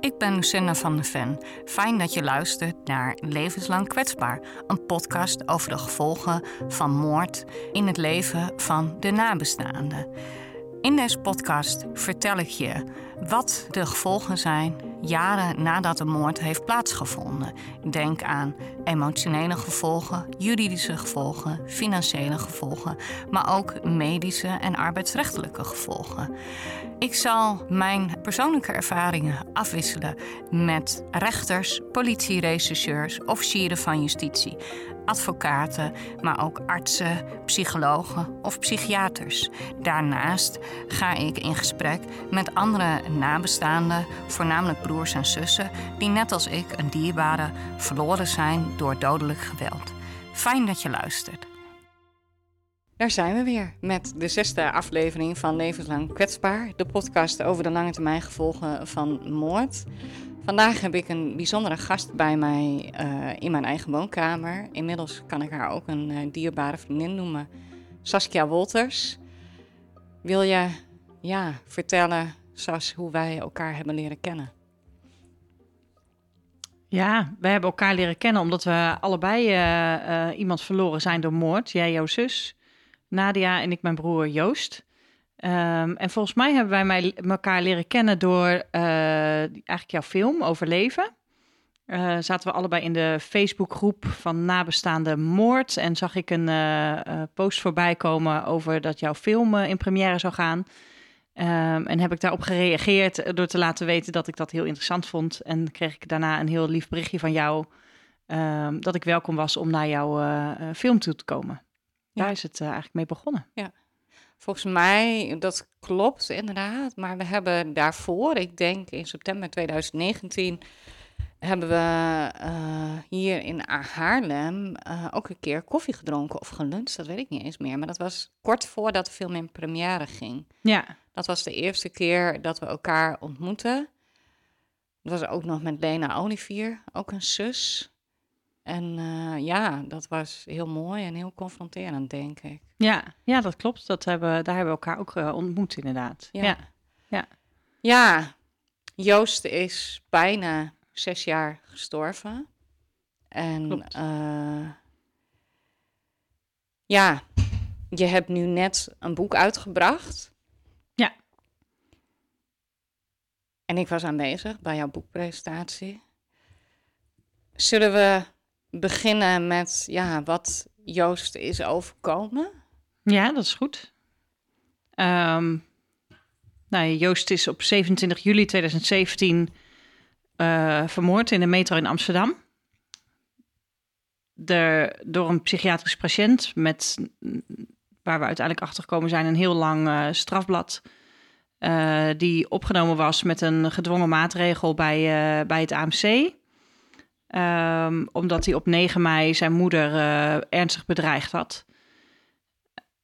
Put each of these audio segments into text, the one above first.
Ik ben Lucinda van der Ven. Fijn dat je luistert naar Levenslang Kwetsbaar, een podcast over de gevolgen van moord in het leven van de nabestaanden. In deze podcast vertel ik je wat de gevolgen zijn jaren nadat de moord heeft plaatsgevonden. Denk aan emotionele gevolgen, juridische gevolgen, financiële gevolgen, maar ook medische en arbeidsrechtelijke gevolgen. Ik zal mijn persoonlijke ervaringen afwisselen met rechters, politierechercheurs, officieren van justitie, advocaten, maar ook artsen, psychologen of psychiaters. Daarnaast ga ik in gesprek met andere nabestaanden, voornamelijk broers en zussen, die net als ik een dierbare verloren zijn door dodelijk geweld. Fijn dat je luistert. Daar zijn we weer met de zesde aflevering van Levenslang Kwetsbaar, de podcast over de lange termijn gevolgen van moord. Vandaag heb ik een bijzondere gast bij mij uh, in mijn eigen woonkamer. Inmiddels kan ik haar ook een uh, dierbare vriendin noemen, Saskia Wolters. Wil je ja, vertellen, Sas, hoe wij elkaar hebben leren kennen? Ja, wij hebben elkaar leren kennen omdat we allebei uh, iemand verloren zijn door moord. Jij, jouw zus, Nadia en ik, mijn broer Joost. Um, en volgens mij hebben wij mij, elkaar leren kennen door uh, eigenlijk jouw film Overleven. Uh, zaten we allebei in de Facebookgroep van nabestaande moord. En zag ik een post voorbij komen over dat jouw film in première zou gaan. Um, en heb ik daarop gereageerd door te laten weten dat ik dat heel interessant vond. En kreeg ik daarna een heel lief berichtje van jou um, dat ik welkom was om naar jouw film toe te komen. Ja. Daar is het eigenlijk mee begonnen. Ja. Volgens mij, dat klopt inderdaad. Maar we hebben daarvoor, ik denk in september 2019, hebben we uh, hier in Haarlem uh, ook een keer koffie gedronken of geluncht. Dat weet ik niet eens meer. Maar dat was kort voordat de film in première ging. Ja. Dat was de eerste keer dat we elkaar ontmoetten. Dat was ook nog met Lena Olivier, ook een zus. En uh, ja, dat was heel mooi en heel confronterend, denk ik. Ja, ja dat klopt. Dat hebben, daar hebben we elkaar ook ontmoet, inderdaad. Ja. ja. Ja. ja, Joost is bijna zes jaar gestorven. En uh, ja, je hebt nu net een boek uitgebracht. Ja. En ik was aanwezig bij jouw boekpresentatie. Zullen we beginnen met ja, wat Joost is overkomen? Ja, dat is goed. Um, nou, Joost is op 27 juli 2017 uh, vermoord in de metro in Amsterdam. Door een psychiatrisch patiënt met, waar we uiteindelijk achter gekomen zijn, een heel lang uh, strafblad. Uh, die opgenomen was met een gedwongen maatregel bij, bij het AMC. Um, omdat hij op 9 mei zijn moeder ernstig bedreigd had.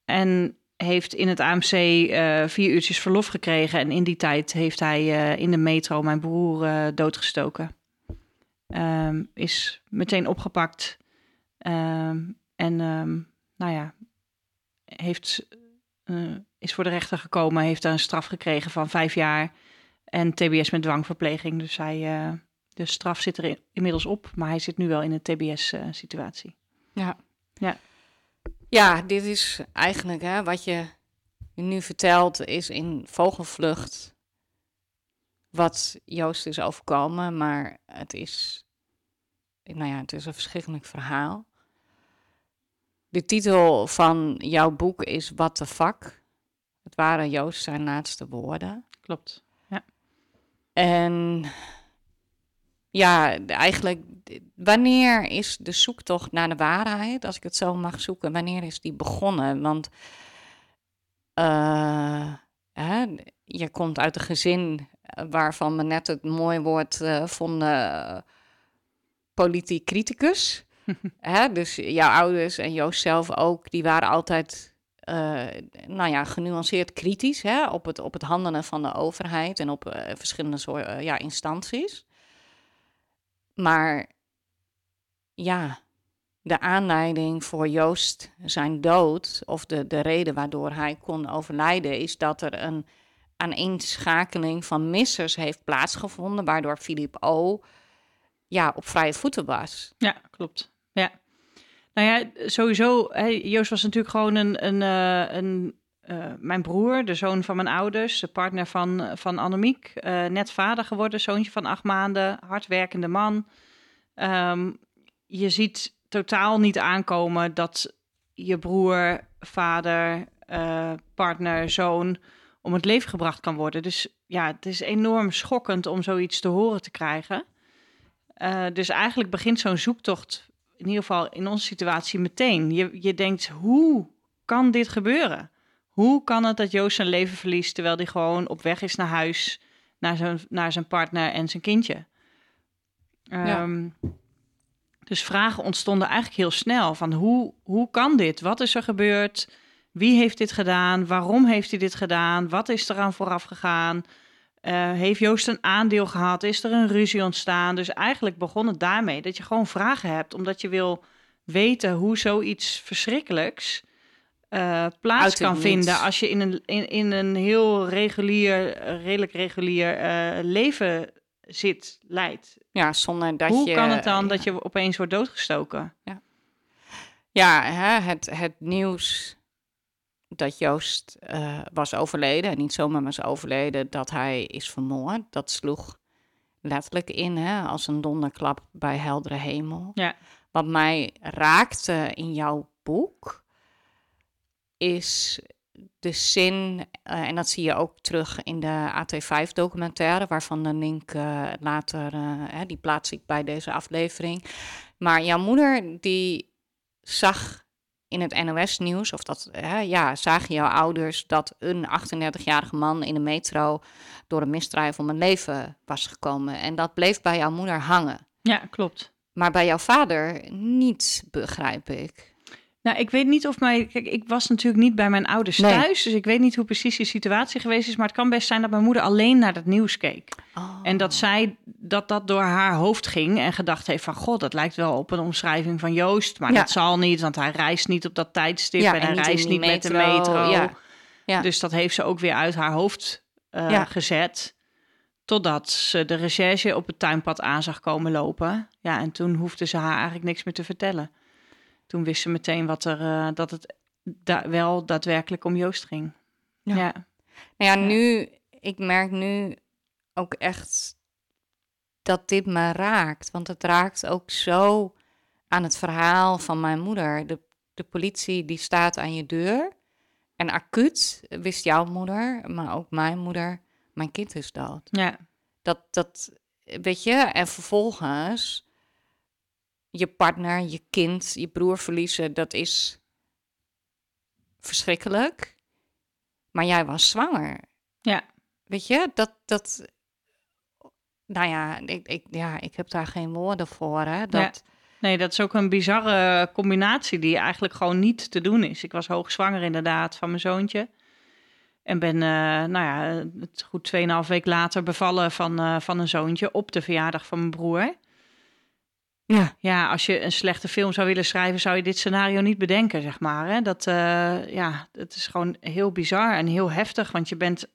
En heeft in het AMC uh, vier uurtjes verlof gekregen. En in die tijd heeft hij uh, in de metro mijn broer doodgestoken. Um, is meteen opgepakt. Um, en nou ja, heeft, is voor de rechter gekomen. Heeft daar een straf gekregen van vijf jaar. En TBS met dwangverpleging. Dus hij de straf zit er inmiddels op, maar hij zit nu wel in een TBS-situatie. ja. ja. Ja, dit is eigenlijk hè, wat je nu vertelt, is in vogelvlucht wat Joost is overkomen, maar het is, nou ja, het is een verschrikkelijk verhaal. De titel van jouw boek is What the fuck. Het waren Joost zijn laatste woorden. Klopt, ja. En ja, eigenlijk, wanneer is de zoektocht naar de waarheid, als ik het zo mag zoeken, wanneer is die begonnen? Want uh, hè, je komt uit een gezin eh, waarvan we net het mooie woord uh, vonden, politiek criticus. hè, dus jouw ouders en Joost zelf ook, die waren altijd uh, nou ja, genuanceerd kritisch hè, op, het, op het handelen van de overheid en op uh, verschillende soort, uh, ja, instanties. Maar ja, de aanleiding voor Joost zijn dood, of de, de reden waardoor hij kon overlijden, is dat er een aaneenschakeling van missers heeft plaatsgevonden, waardoor Philippe O. Ja, op vrije voeten was. Ja, klopt. Ja. Nou ja, sowieso, Joost was natuurlijk gewoon een, een, eh, een uh, mijn broer, de zoon van mijn ouders, de partner van, van Annemiek, uh, net vader geworden, zoontje van acht maanden, hardwerkende man. Um, je ziet totaal niet aankomen dat je broer, vader, uh, partner, zoon om het leven gebracht kan worden. Dus ja, het is enorm schokkend om zoiets te horen te krijgen. Dus eigenlijk begint zo'n zoektocht, in ieder geval in onze situatie, meteen. Je, je denkt, hoe kan dit gebeuren? Hoe kan het dat Joost zijn leven verliest terwijl hij gewoon op weg is naar huis, naar zijn, naar zijn partner en zijn kindje? Ja. Um, dus vragen ontstonden eigenlijk heel snel van hoe, hoe kan dit? Wat is er gebeurd? Wie heeft dit gedaan? Waarom heeft hij dit gedaan? Wat is er aan vooraf gegaan? Uh, heeft Joost een aandeel gehad? Is er een ruzie ontstaan? Dus eigenlijk begon het daarmee dat je gewoon vragen hebt, omdat je wil weten hoe zoiets verschrikkelijks uh, plaats kan vinden als je in een, in, in een heel regulier, redelijk regulier uh, leven zit, leidt. Ja, zonder dat Hoe je... kan het dan dat je opeens wordt doodgestoken? Ja, ja hè, het, het nieuws dat Joost uh, was overleden, en niet zomaar was overleden, dat hij is vermoord, dat sloeg letterlijk in, hè, als een donderklap bij heldere hemel. Ja. Wat mij raakte in jouw boek, is de zin, uh, en dat zie je ook terug in de AT5-documentaire, waarvan de link uh, later, uh, hè, die plaats ik bij deze aflevering. Maar jouw moeder, die zag in het NOS-nieuws, of dat, ja, zagen jouw ouders dat een 38-jarige man in de metro door een misdrijf om een leven was gekomen. En dat bleef bij jouw moeder hangen. Ja, klopt. Maar bij jouw vader niet, begrijp ik. Nou, ik weet niet of mij. Kijk, ik was natuurlijk niet bij mijn ouders nee. thuis. Dus ik weet niet hoe precies die situatie geweest is. Maar het kan best zijn dat mijn moeder alleen naar het nieuws keek. Oh. En dat zij dat dat door haar hoofd ging. En gedacht heeft van god, dat lijkt wel op een omschrijving van Joost. Maar Ja. dat zal niet, want hij reist niet op dat tijdstip. Ja, en en hij niet reist niet met de metro, ja. Ja. Dus dat heeft ze ook weer uit haar hoofd eh, gezet. Totdat ze de recherche op het tuinpad aan zag komen lopen. Ja, en toen hoefde ze haar eigenlijk niks meer te vertellen. Toen wist ze meteen wat er, eh, dat het da wel daadwerkelijk om Joost ging. Ja. Ja. Nou ja, Ja. nu, ik merk nu ook echt dat dit me raakt. Want het raakt ook zo aan het verhaal van mijn moeder. De, de politie die staat aan je deur. En acuut wist jouw moeder, maar ook mijn moeder, mijn kind is dood. ja. Dat, dat, weet je, en vervolgens je partner, je kind, je broer verliezen, dat is verschrikkelijk. Maar jij was zwanger. Ja. Weet je, dat, dat, nou ja, ik, ik, ja, ik heb daar geen woorden voor, hè. Dat, Nee, dat is ook een bizarre combinatie die eigenlijk gewoon niet te doen is. Ik was hoogzwanger inderdaad van mijn zoontje. En ben, eh, nou ja, het goed 2,5 week later bevallen van, eh, van een zoontje op de verjaardag van mijn broer. Ja. Ja, als je een slechte film zou willen schrijven, zou je dit scenario niet bedenken, zeg maar. Hè? Dat, eh, ja, het is gewoon heel bizar en heel heftig, want je bent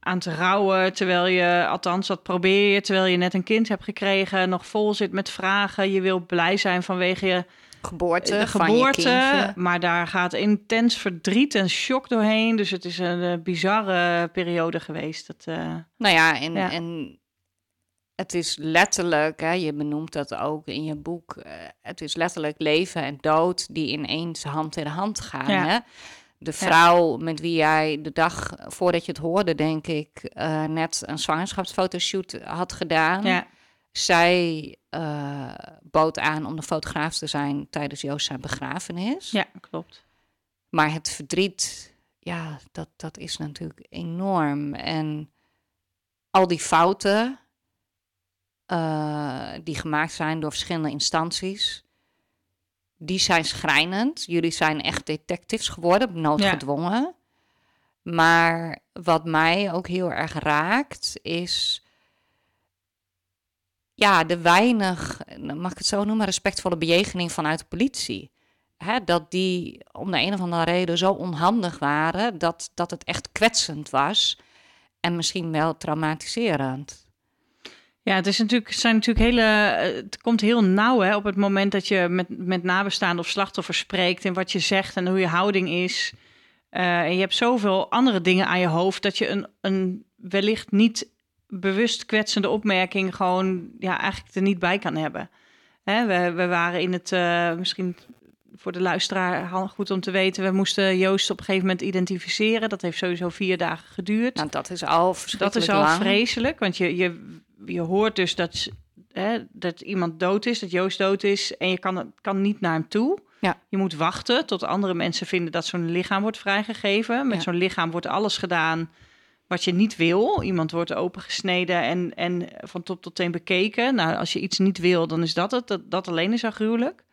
aan het rouwen, terwijl je, althans dat probeer je, terwijl je net een kind hebt gekregen, nog vol zit met vragen. Je wil blij zijn vanwege je geboorte, de van je geboorte, kindje. maar daar gaat intens verdriet en shock doorheen. Dus het is een eh, bizarre periode geweest. Dat, eh, Nou ja, en, Ja. en het is letterlijk, hè, je benoemt dat ook in je boek, eh, het is letterlijk leven en dood die ineens hand in hand gaan. Ja. Hè? De vrouw met wie jij de dag voordat je het hoorde, denk ik, eh, net een zwangerschapsfotoshoot had gedaan. ja, Zij eh, bood aan om de fotograaf te zijn tijdens Joost zijn begrafenis. ja, klopt. Maar het verdriet, ja, dat, dat is natuurlijk enorm. En al die fouten eh, die gemaakt zijn door verschillende instanties, die zijn schrijnend. Jullie zijn echt detectives geworden, noodgedwongen. Maar wat mij ook heel erg raakt, is ja, de weinig, mag ik het zo noemen, respectvolle bejegening vanuit de politie. Hè, dat die om de een of andere reden zo onhandig waren dat, dat het echt kwetsend was. en misschien wel traumatiserend. Ja, het, is natuurlijk, het zijn natuurlijk hele. Het komt heel nauw hè, op het moment dat je met, met nabestaanden of slachtoffers spreekt en wat je zegt en hoe je houding is. Uh, en je hebt zoveel andere dingen aan je hoofd dat je een, een wellicht niet bewust kwetsende opmerking gewoon ja, eigenlijk er niet bij kan hebben. Hè, we, we waren in het, uh, misschien voor de luisteraar goed om te weten, we moesten Joost op een gegeven moment identificeren. Dat heeft sowieso vier dagen geduurd. Nou, dat is al Dat is al vreselijk, want je, je, je hoort dus dat, hè, dat iemand dood is, dat Joost dood is en je kan, kan niet naar hem toe. Ja. Je moet wachten tot andere mensen vinden dat zo'n lichaam wordt vrijgegeven. Met zo'n lichaam wordt alles gedaan wat je niet wil. Iemand wordt opengesneden en, en van top tot teen bekeken. Nou, als je iets niet wil, dan is dat het. Dat, dat alleen is al gruwelijk.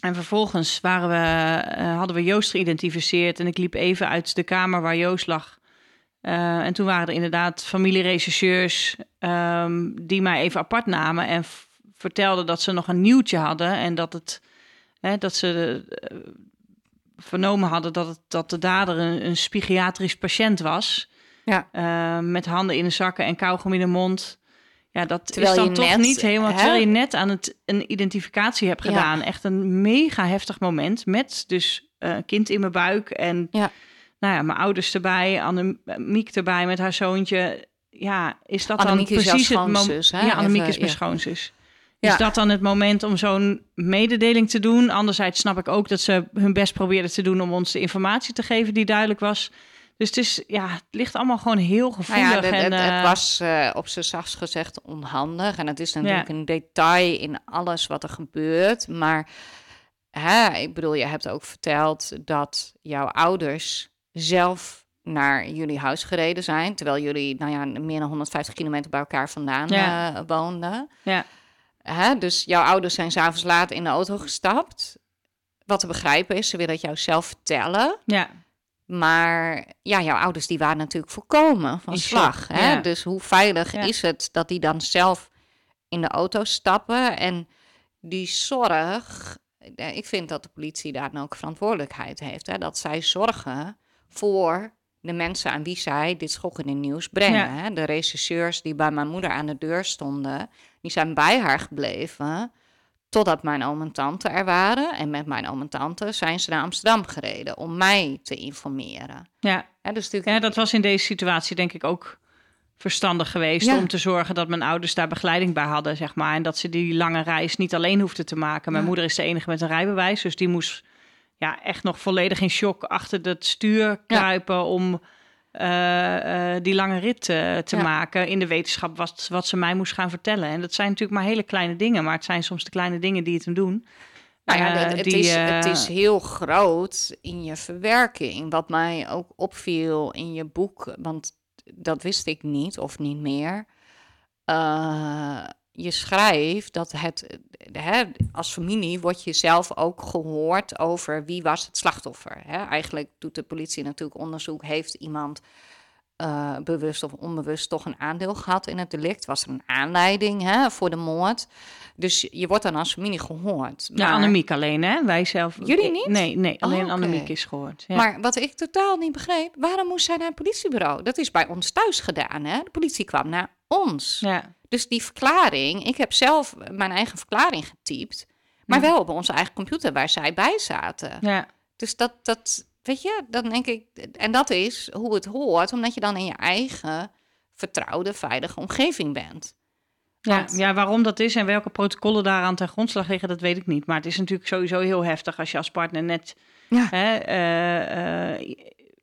En vervolgens waren we, uh, hadden we Joost geïdentificeerd. En ik liep even uit de kamer waar Joost lag. Uh, en toen waren er inderdaad familierechercheurs um, die mij even apart namen en vertelden dat ze nog een nieuwtje hadden en dat het hè, dat ze uh, vernomen hadden dat, het, dat de dader een, een psychiatrisch patiënt was. Ja. Uh, met handen in de zakken en kauwgom in de mond. Ja, dat terwijl is dan toch net, niet helemaal... Hè? Terwijl je net aan het een identificatie hebt gedaan. Ja. Echt een mega heftig moment. Met dus uh, kind in mijn buik en... Ja. Nou ja, mijn ouders erbij, Annemiek erbij met haar zoontje. Ja, is dat Annemiek dan precies het moment? Ja, Annemiek is mijn ja. schoonzus. Is dat dan het moment om zo'n mededeling te doen? Anderzijds snap ik ook dat ze hun best probeerden te doen om ons de informatie te geven die duidelijk was. Dus het, is, ja, het ligt allemaal gewoon heel gevoelig. Nou ja, het, en, het, het, was uh, op zijn zachtst gezegd onhandig. En het is natuurlijk ja. een detail in alles wat er gebeurt. Maar hè, ik bedoel, je hebt ook verteld dat jouw ouders zelf naar jullie huis gereden zijn. Terwijl jullie, nou ja, meer dan 150 kilometer bij elkaar vandaan ja. uh, woonden. Ja. Hè? Dus jouw ouders zijn s'avonds laat in de auto gestapt. Wat te begrijpen is, ze willen het jou zelf vertellen. Ja. Maar ja, jouw ouders die waren natuurlijk voorkomen van slag. Hè? Ja. Dus hoe veilig ja. is het dat die dan zelf in de auto stappen? En die zorg, ik vind dat de politie daar dan ook verantwoordelijkheid heeft. Hè? Dat zij zorgen voor de mensen aan wie zij dit schokkende nieuws brengen. Ja. De rechercheurs die bij mijn moeder aan de deur stonden, die zijn bij haar gebleven totdat mijn oom en tante er waren. En met mijn oom en tante zijn ze naar Amsterdam gereden om mij te informeren. Ja, ja, dus natuurlijk... ja dat was in deze situatie denk ik ook verstandig geweest ja. om te zorgen dat mijn ouders daar begeleiding bij hadden, zeg maar. En dat ze die lange reis niet alleen hoefden te maken. Mijn ja. moeder is de enige met een rijbewijs, dus die moest ja, echt nog volledig in shock achter het stuur kruipen ja. om uh, uh, die lange rit uh, te ja. maken. In de wetenschap wat, wat ze mij moest gaan vertellen. En dat zijn natuurlijk maar hele kleine dingen, maar het zijn soms de kleine dingen die het hem doen. Nou ja, het, het die, is, het is heel groot in je verwerking. Wat mij ook opviel in je boek, want dat wist ik niet of niet meer je schrijft dat het, hè, als familie wordt je zelf ook gehoord over wie was het slachtoffer. Hè? Eigenlijk doet de politie natuurlijk onderzoek, heeft iemand uh, bewust of onbewust toch een aandeel gehad in het delict? Was er een aanleiding hè, voor de moord? Dus je wordt dan als familie gehoord. Maar... Ja, Annemiek alleen, hè? Wij zelf... Jullie niet? Nee, nee alleen oh, okay. Annemiek is gehoord. Ja. Maar wat ik totaal niet begreep, waarom moest zij naar het politiebureau? Dat is bij ons thuis gedaan, hè? De politie kwam naar ons. Ja. Dus die verklaring, ik heb zelf mijn eigen verklaring getypt, maar wel op onze eigen computer waar zij bij zaten. Ja. Dus dat, dat, weet je, dan denk ik, en dat is hoe het hoort, omdat je dan in je eigen vertrouwde, veilige omgeving bent. Ja, ja, waarom dat is en welke protocollen daaraan ten grondslag liggen, dat weet ik niet. Maar het is natuurlijk sowieso heel heftig als je als partner net ja. hè, uh, uh,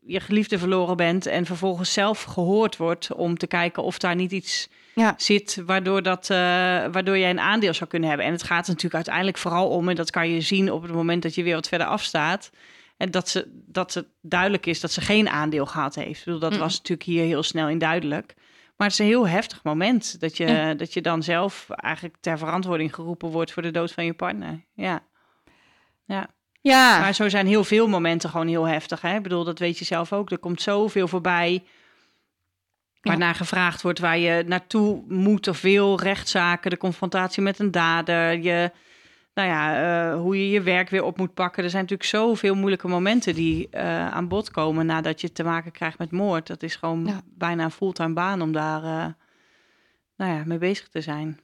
je geliefde verloren bent en vervolgens zelf gehoord wordt om te kijken of daar niet iets ja. zit waardoor, dat, uh, waardoor jij een aandeel zou kunnen hebben. En het gaat natuurlijk uiteindelijk vooral om, en dat kan je zien op het moment dat je weer wat verder afstaat, en dat, ze, dat het duidelijk is dat ze geen aandeel gehad heeft. Ik bedoel, dat mm. was natuurlijk hier heel snel in duidelijk. Maar het is een heel heftig moment dat je, ja. dat je dan zelf eigenlijk ter verantwoording geroepen wordt voor de dood van je partner. Ja. Ja. Ja. Maar zo zijn heel veel momenten gewoon heel heftig. Hè? Ik bedoel, dat weet je zelf ook. Er komt zoveel voorbij waarnaar ja. gevraagd wordt waar je naartoe moet of wil. Rechtszaken, de confrontatie met een dader. Je, nou ja, eh, hoe je je werk weer op moet pakken. Er zijn natuurlijk zoveel moeilijke momenten die eh, aan bod komen nadat je te maken krijgt met moord. Dat is gewoon Ja. bijna een fulltime baan om daar eh, nou ja, mee bezig te zijn.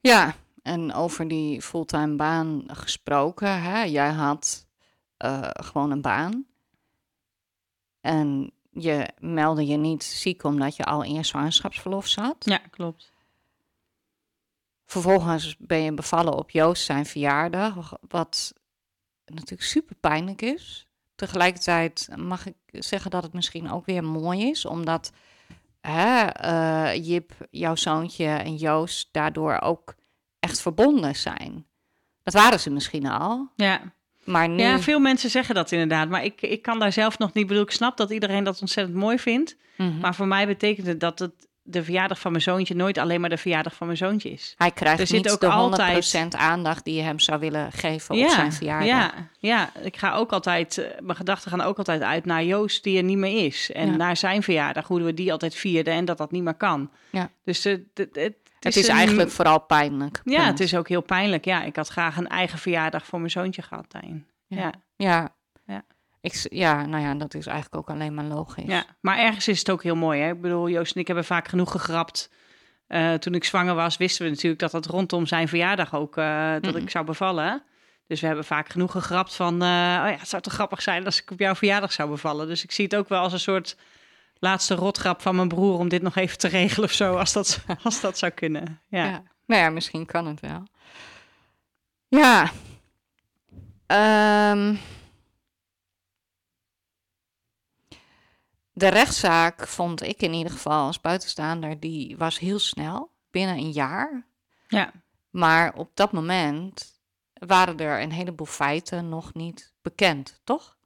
Ja, en over die fulltime baan gesproken, hè? jij had eh, gewoon een baan. En je meldde je niet ziek omdat je al in zwangerschapsverlof zat. Ja, klopt. Vervolgens ben je bevallen op Joost zijn verjaardag, wat natuurlijk super pijnlijk is. Tegelijkertijd mag ik zeggen dat het misschien ook weer mooi is, omdat hè, eh, Jip, jouw zoontje en Joost daardoor ook echt verbonden zijn. Dat waren ze misschien al, Ja. maar nu... ja, veel mensen zeggen dat inderdaad. Maar ik, ik kan daar zelf nog niet... bedoel, ik snap dat iedereen dat ontzettend mooi vindt. Mhm. Maar voor mij betekent het dat het de verjaardag van mijn zoontje... nooit alleen maar de verjaardag van mijn zoontje is. Hij krijgt Er zit niet ook de 100% altijd- aandacht die je hem zou willen geven op zijn verjaardag. Ja, ja, ik ga ook altijd, eh, mijn gedachten gaan ook altijd uit naar Joost die er niet meer is. En Ja. naar zijn verjaardag, hoe we die altijd vierden en dat dat niet meer kan. Ja. Dus eh, het, het, het, Het is een- eigenlijk vooral pijnlijk. Ja, punt. het is ook heel pijnlijk. Ja, ik had graag een eigen verjaardag voor mijn zoontje gehad daarin. Ja. Ja. Ja. Ja. Ik, ja, nou ja, dat is eigenlijk ook alleen maar logisch. Ja, maar ergens is het ook heel mooi. Hè? Ik bedoel, Joost en ik hebben vaak genoeg gegrapt. Eh, toen ik zwanger was, wisten we natuurlijk dat dat rondom zijn verjaardag ook eh, dat Mhm. ik zou bevallen. Dus we hebben vaak genoeg gegrapt van, eh, oh ja, het zou toch grappig zijn als ik op jouw verjaardag zou bevallen. Dus ik zie het ook wel als een soort laatste rotgrap van mijn broer om dit nog even te regelen of zo, als dat, als dat zou kunnen. Ja. Ja. Nou ja, misschien kan het wel. Ja. Ehm. de rechtszaak vond ik in ieder geval als buitenstaander, die was heel snel, binnen een jaar. ja. Maar op dat moment waren er een heleboel feiten nog niet bekend, toch?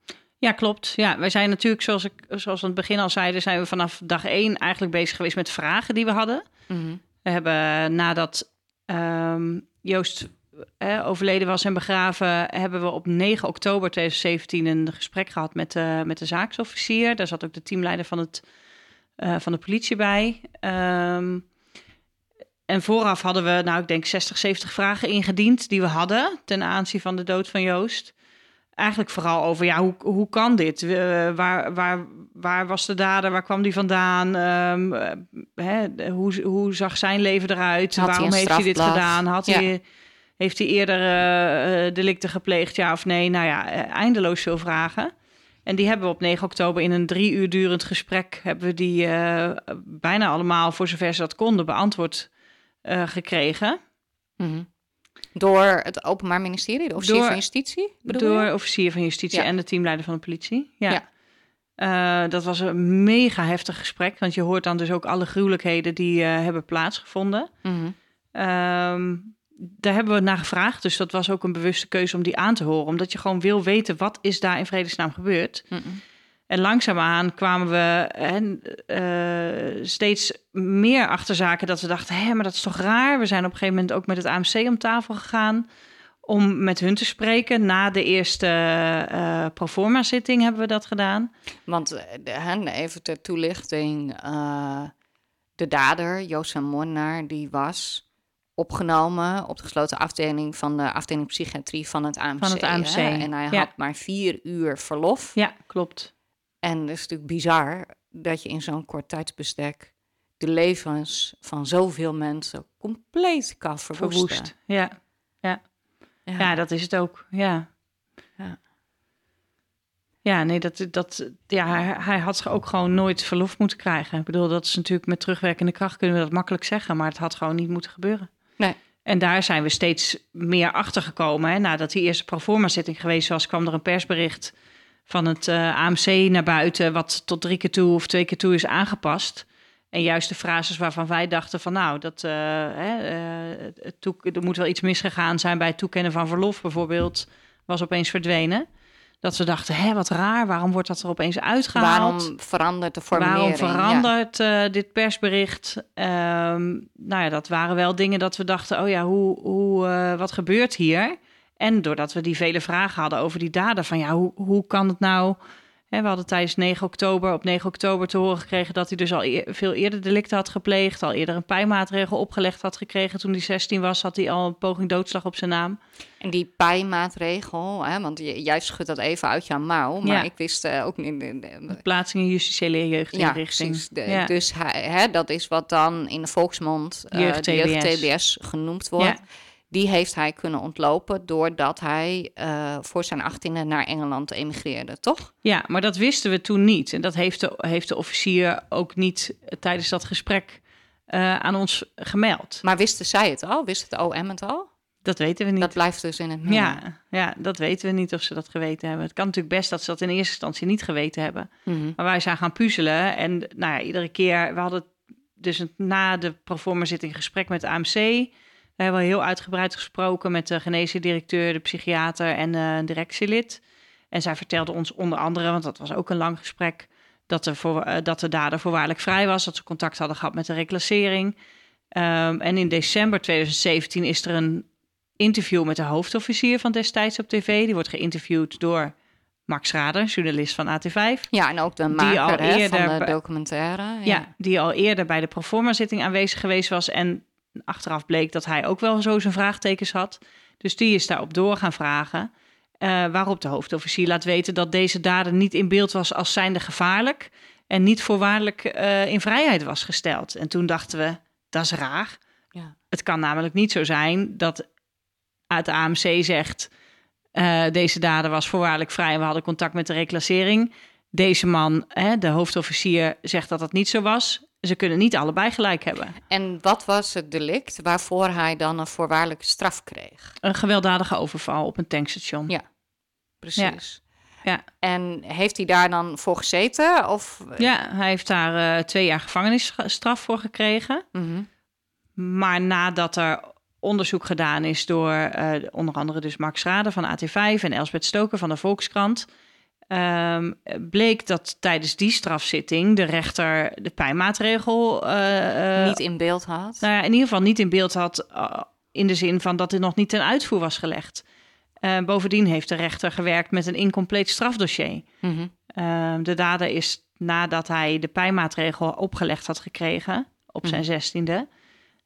Ja, klopt. Ja, wij zijn natuurlijk, zoals, ik, zoals we aan het begin al zeiden, zijn we vanaf dag één eigenlijk bezig geweest met vragen die we hadden. Mhm. We hebben nadat ehm, Joost eh, overleden was en begraven, hebben we op 9 oktober 2017 een gesprek gehad met de, met de zaaksofficier. Daar zat ook de teamleider van, het, eh, van de politie bij. Ehm, en vooraf hadden we, nou, ik denk 60, 70 vragen ingediend die we hadden ten aanzien van de dood van Joost. Eigenlijk vooral over, ja, hoe, hoe kan dit? Eh, waar, waar, waar was de dader? Waar kwam die vandaan? Ehm, eh, hè, hoe, hoe zag zijn leven eruit? Had Waarom heeft hij dit gedaan? Had Ja. hij, heeft hij eerder eh, delicten gepleegd, ja of nee? Nou ja, eindeloos veel vragen. En die hebben we op 9 oktober in een drie uur durend gesprek... hebben we die bijna allemaal, voor zover ze dat konden, beantwoord gekregen. Mhm. Door het Openbaar Ministerie, de officier Door- van Justitie? Door je? officier van justitie Ja. en de teamleider van de politie. Ja. Ja. Eh, dat was een mega heftig gesprek, want je hoort dan dus ook alle gruwelijkheden die eh, hebben plaatsgevonden. Mhm. Ehm, daar hebben we naar gevraagd, dus dat was ook een bewuste keuze om die aan te horen, omdat je gewoon wil weten wat is daar in vredesnaam gebeurd. Mhm. En langzaamaan kwamen we hè, eh, steeds meer achter zaken dat we dachten, hé, maar dat is toch raar. We zijn op een gegeven moment ook met het AMC om tafel gegaan om met hun te spreken. Na de eerste eh proforma zitting hebben we dat gedaan. Want eh, even ter toelichting. eh, de dader, Joost van Moornaar, die was opgenomen op de gesloten afdeling van de afdeling psychiatrie van het AMC. Van het AMC, hè. En hij ja. had maar vier uur verlof. Ja, klopt. En het is natuurlijk bizar dat je in zo'n kort tijdsbestek de levens van zoveel mensen compleet kan verwoesten. Verwoest. Ja. Ja. Ja. ja, dat is het ook. Ja. Ja. Ja, nee, dat, dat, ja, hij, hij had ook gewoon nooit verlof moeten krijgen. Ik bedoel, dat is natuurlijk met terugwerkende kracht kunnen we dat makkelijk zeggen, maar het had gewoon niet moeten gebeuren. Nee. En daar zijn we steeds meer achter gekomen. Nadat die eerste proforma-zitting geweest was, kwam er een persbericht van het eh, AMC naar buiten, wat tot drie keer toe of twee keer toe is aangepast. En juist de frases waarvan wij dachten van nou, dat, eh, hè, eh, er moet wel iets misgegaan zijn bij het toekennen van verlof bijvoorbeeld, was opeens verdwenen. Dat we dachten, hè, wat raar, waarom wordt dat er opeens uitgehaald? Waarom verandert de formulering? Waarom Ja. verandert dit persbericht? Ehm, nou ja, dat waren wel dingen dat we dachten, oh ja, hoe, hoe, wat gebeurt hier? En doordat we die vele vragen hadden over die daden, van ja, hoe, hoe kan het nou Hè, we hadden tijdens 9 oktober, op 9 oktober te horen gekregen dat hij dus al eer- veel eerder delicten had gepleegd. Al eerder een pijnmaatregel opgelegd had gekregen. Toen hij 16 was, had hij al een poging doodslag op zijn naam. En die pijmaatregel, hè, want j- jij schudt dat even uit jouw mouw, maar Ja. ik wist eh, ook niet... de- de- De plaatsing in justitiële jeugdinrichting. Ja. Dus hij, hè, dat is wat dan in de volksmond eh, Jeugd de jeugd TBS. TBS genoemd wordt. Ja. Die heeft hij kunnen ontlopen doordat hij eh, voor zijn achttiende naar Engeland emigreerde, toch? Ja, maar dat wisten we toen niet. En dat heeft de, heeft de officier ook niet tijdens dat gesprek eh, aan ons gemeld. Maar wisten zij het al? Wist het OM het al? Dat weten we niet. Dat blijft dus in het midden. ja, ja, dat weten we niet of ze dat geweten hebben. Het kan natuurlijk best dat ze dat in eerste instantie niet geweten hebben. Mhm. Maar wij zijn gaan puzzelen. En nou ja, iedere keer, we hadden dus na de proforma zitting gesprek met de AMC. We hebben heel uitgebreid gesproken met de geneesdirecteur, de psychiater en eh, een directielid. En zij vertelde ons onder andere, want dat was ook een lang gesprek, dat de, voor, eh, dat de dader voorwaardelijk vrij was, dat ze contact hadden gehad met de reclassering. Ehm, en in december 2017 is er een interview met de hoofdofficier van destijds op tv. Die wordt geïnterviewd door Max Rader, journalist van AT5. Ja, en ook de Die maker al hè, van eerder de documentaire. Ja. die al eerder bij de proforma-zitting aanwezig geweest was. En achteraf bleek dat hij ook wel zo zijn vraagtekens had. Dus die is daarop door gaan vragen. eh, waarop de hoofdofficier laat weten dat deze dader niet in beeld was als zijnde gevaarlijk. En niet voorwaardelijk eh, in vrijheid was gesteld. En toen dachten we, dat is raar. Ja. Het kan namelijk niet zo zijn dat het AMC zegt... eh, deze dader was voorwaardelijk vrij en we hadden contact met de reclassering. Deze man, hè, de hoofdofficier, zegt dat dat niet zo was. Ze kunnen niet allebei gelijk hebben. En wat was het delict waarvoor hij dan een voorwaardelijke straf kreeg? Een gewelddadige overval op een tankstation. Ja. Precies. Ja. En heeft hij daar dan voor gezeten? Of... Ja, hij heeft daar eh, twee jaar gevangenisstraf voor gekregen. Mhm. Maar nadat er onderzoek gedaan is door eh, onder andere dus Max Rader van AT5 en Elsbeth Stoker van de Volkskrant, ehm, bleek dat tijdens die strafzitting de rechter de pijnmaatregel eh, eh, Niet in beeld had. nou ja, in ieder geval niet in beeld had eh, in de zin van dat dit nog niet ten uitvoer was gelegd. Bovendien heeft de rechter gewerkt met een incompleet strafdossier. Mhm. Ehm, de dader is nadat hij de pijnmaatregel opgelegd had gekregen op zijn zestiende,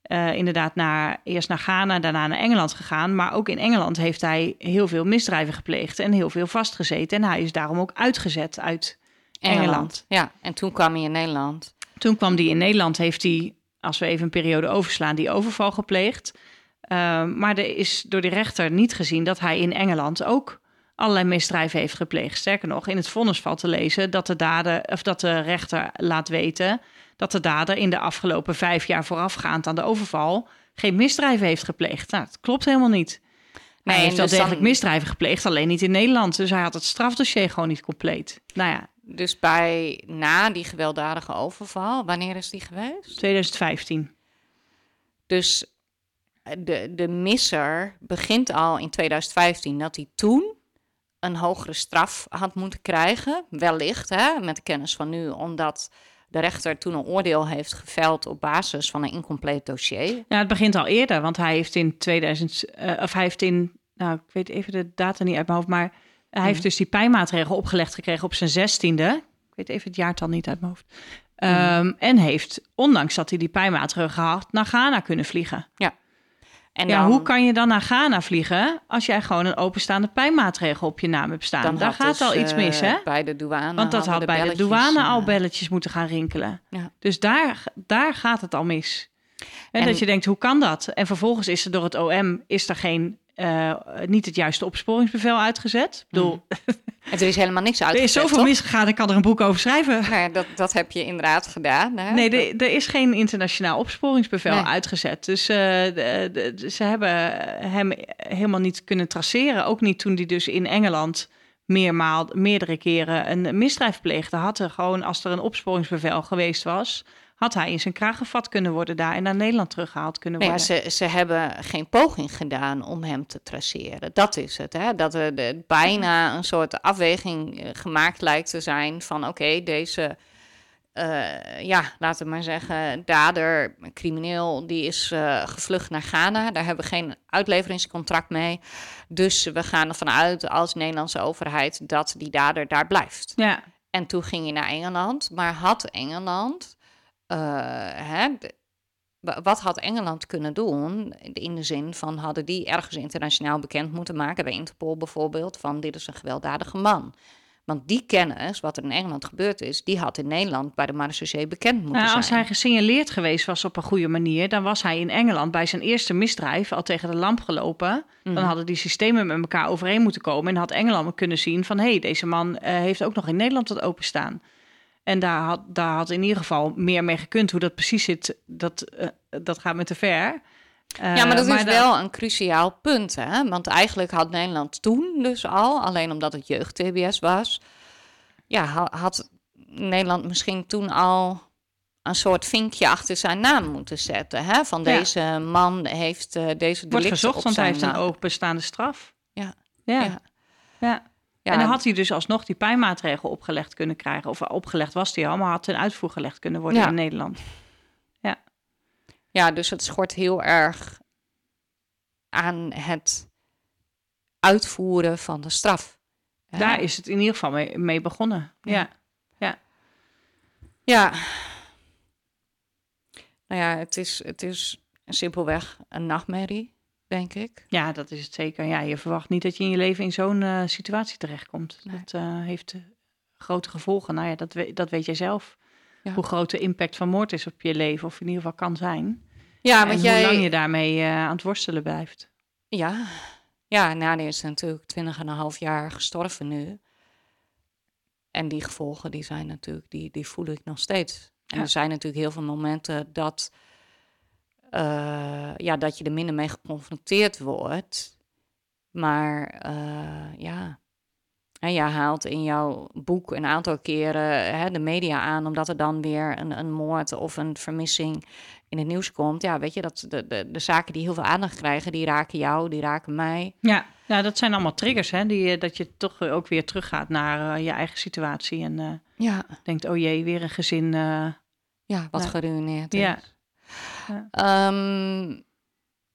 eh, inderdaad naar, eerst naar Ghana, daarna naar Engeland gegaan. Maar ook in Engeland heeft hij heel veel misdrijven gepleegd en heel veel vastgezeten. En hij is daarom ook uitgezet uit Engeland. Ja, en toen kwam hij in Nederland. Toen kwam hij in Nederland, heeft hij, als we even een periode overslaan, die overval gepleegd. Ehm, maar er is door de rechter niet gezien dat hij in Engeland ook allerlei misdrijven heeft gepleegd. Sterker nog, in het vonnis valt te lezen dat de, dader, of dat de rechter laat weten dat de dader in de afgelopen vijf jaar voorafgaand aan de overval geen misdrijven heeft gepleegd. Nou, dat klopt helemaal niet. Nee, hij heeft wel dus dan- degelijk misdrijven gepleegd, alleen niet in Nederland. Dus hij had het strafdossier gewoon niet compleet. Nou ja, Dus bij, na die gewelddadige overval, wanneer is die geweest? 2015. Dus eh, de, de misser begint al in 2015 dat hij toen een hogere straf had moeten krijgen. Wellicht, hè, met de kennis van nu, omdat de rechter toen een oordeel heeft geveld op basis van een incompleet dossier. Ja, het begint al eerder, want hij heeft in 2000, eh, of hij heeft in, nou, ik weet even de data niet uit mijn hoofd, maar hij heeft dus die pijnmaatregel opgelegd gekregen op zijn zestiende. Ik weet even het jaartal niet uit mijn hoofd. Ehm, En heeft, ondanks dat hij die pijnmaatregel had, naar Ghana kunnen vliegen. En ja, dan, hoe kan je dan naar Ghana vliegen als jij gewoon een openstaande pijnmaatregel op je naam hebt staan? dan Daar gaat dus, al iets eh, mis, hè? Bij de douane. Want dat had bij de douane al belletjes moeten gaan rinkelen. Ja. Dus daar, daar gaat het al mis. En, En- dat je denkt, hoe kan dat? En vervolgens is er door het OM is er geen, eh, niet het juiste opsporingsbevel uitgezet. Ik bedoel, En er is helemaal niks er uitgezet, is zoveel toch? misgegaan, ik kan er een boek over schrijven. Nou dat, dat heb je inderdaad gedaan. Hè? Nee, er, er is geen internationaal opsporingsbevel Nee. uitgezet. Dus eh, de- de- de- ze hebben hem helemaal niet kunnen traceren. Ook niet toen hij dus in Engeland meermaal, meerdere keren een misdrijf pleegde. Had er gewoon, als er een opsporingsbevel geweest was... had hij in zijn kraag gevat kunnen worden daar... en naar Nederland teruggehaald kunnen ja, worden. ze, ze hebben geen poging gedaan om hem te traceren. Dat is het. Hè? Dat er de, bijna een soort afweging eh, gemaakt lijkt te zijn van oké, deze, eh, ja, laten we maar zeggen, dader, crimineel, die is eh, gevlucht naar Ghana. Daar hebben we geen uitleveringscontract mee. Dus we gaan ervan uit als Nederlandse overheid dat die dader daar blijft. Ja, En toen ging hij naar Engeland. Maar had Engeland. Eh, hè, wat had Engeland kunnen doen? In de zin van hadden die ergens internationaal bekend moeten maken, bij Interpol bijvoorbeeld, van dit is een gewelddadige man. Want die kennis, wat er in Engeland gebeurd is, die had in Nederland bij de marechaussee bekend moeten Nou, als zijn. hij gesignaleerd geweest was op een goede manier, dan was hij in Engeland bij zijn eerste misdrijf al tegen de lamp gelopen. Dan Mhm. hadden die systemen met elkaar overeen moeten komen en had Engeland kunnen zien van hé, hey, deze man eh, heeft ook nog in Nederland wat openstaan. En daar had, daar had in ieder geval meer mee gekund. Hoe dat precies zit, dat, eh, dat gaat me te ver. Eh, Ja, maar dat is wel een cruciaal punt, hè? Want eigenlijk had Nederland toen dus al, alleen omdat het jeugd-TBS was, ja, ha- had Nederland misschien toen al een soort vinkje achter zijn naam moeten zetten, hè? Van Ja. deze man heeft eh, deze Wordt delicten gezocht, op want hij heeft een openstaande straf. Ja. Ja. Ja. ja. Ja, en dan had hij dus alsnog die pijnmaatregel opgelegd kunnen krijgen. Of opgelegd was die al, maar had ten uitvoer gelegd kunnen worden Ja. in Nederland. Ja, dus het schort heel erg aan het uitvoeren van de straf. Daar is het in ieder geval mee, mee begonnen. Ja. Ja. Ja. Nou ja, het is, het is simpelweg een nachtmerrie, denk ik. ja, dat is het zeker. Ja, je verwacht niet dat je in je leven in zo'n eh, situatie terechtkomt. Nee. Dat eh, heeft eh, grote gevolgen. Nou ja, dat, we, dat weet jij zelf. Ja. Hoe groot de impact van moord is op je leven, of in ieder geval kan zijn. Ja, en want hoe jij... lang je daarmee aan het worstelen blijft. Ja, ja Nadia is natuurlijk twintig en een half jaar gestorven nu. En die gevolgen, die zijn natuurlijk, die, die voel ik nog steeds. En Ja. er zijn natuurlijk heel veel momenten dat, eh, ja, dat je er minder mee geconfronteerd wordt. Maar eh, ja, en je haalt in jouw boek een aantal keren hè, de media aan, omdat er dan weer een, een moord of een vermissing in het nieuws komt. Ja, weet je, dat de, de, de zaken die heel veel aandacht krijgen, die raken jou, die raken mij. Ja, ja dat zijn allemaal triggers, hè? Die, eh, dat je toch ook weer teruggaat naar je eigen situatie. En Ja, denkt, oh jee, weer een gezin. ja wat Ja. geruineerd is. Ja. Ehm,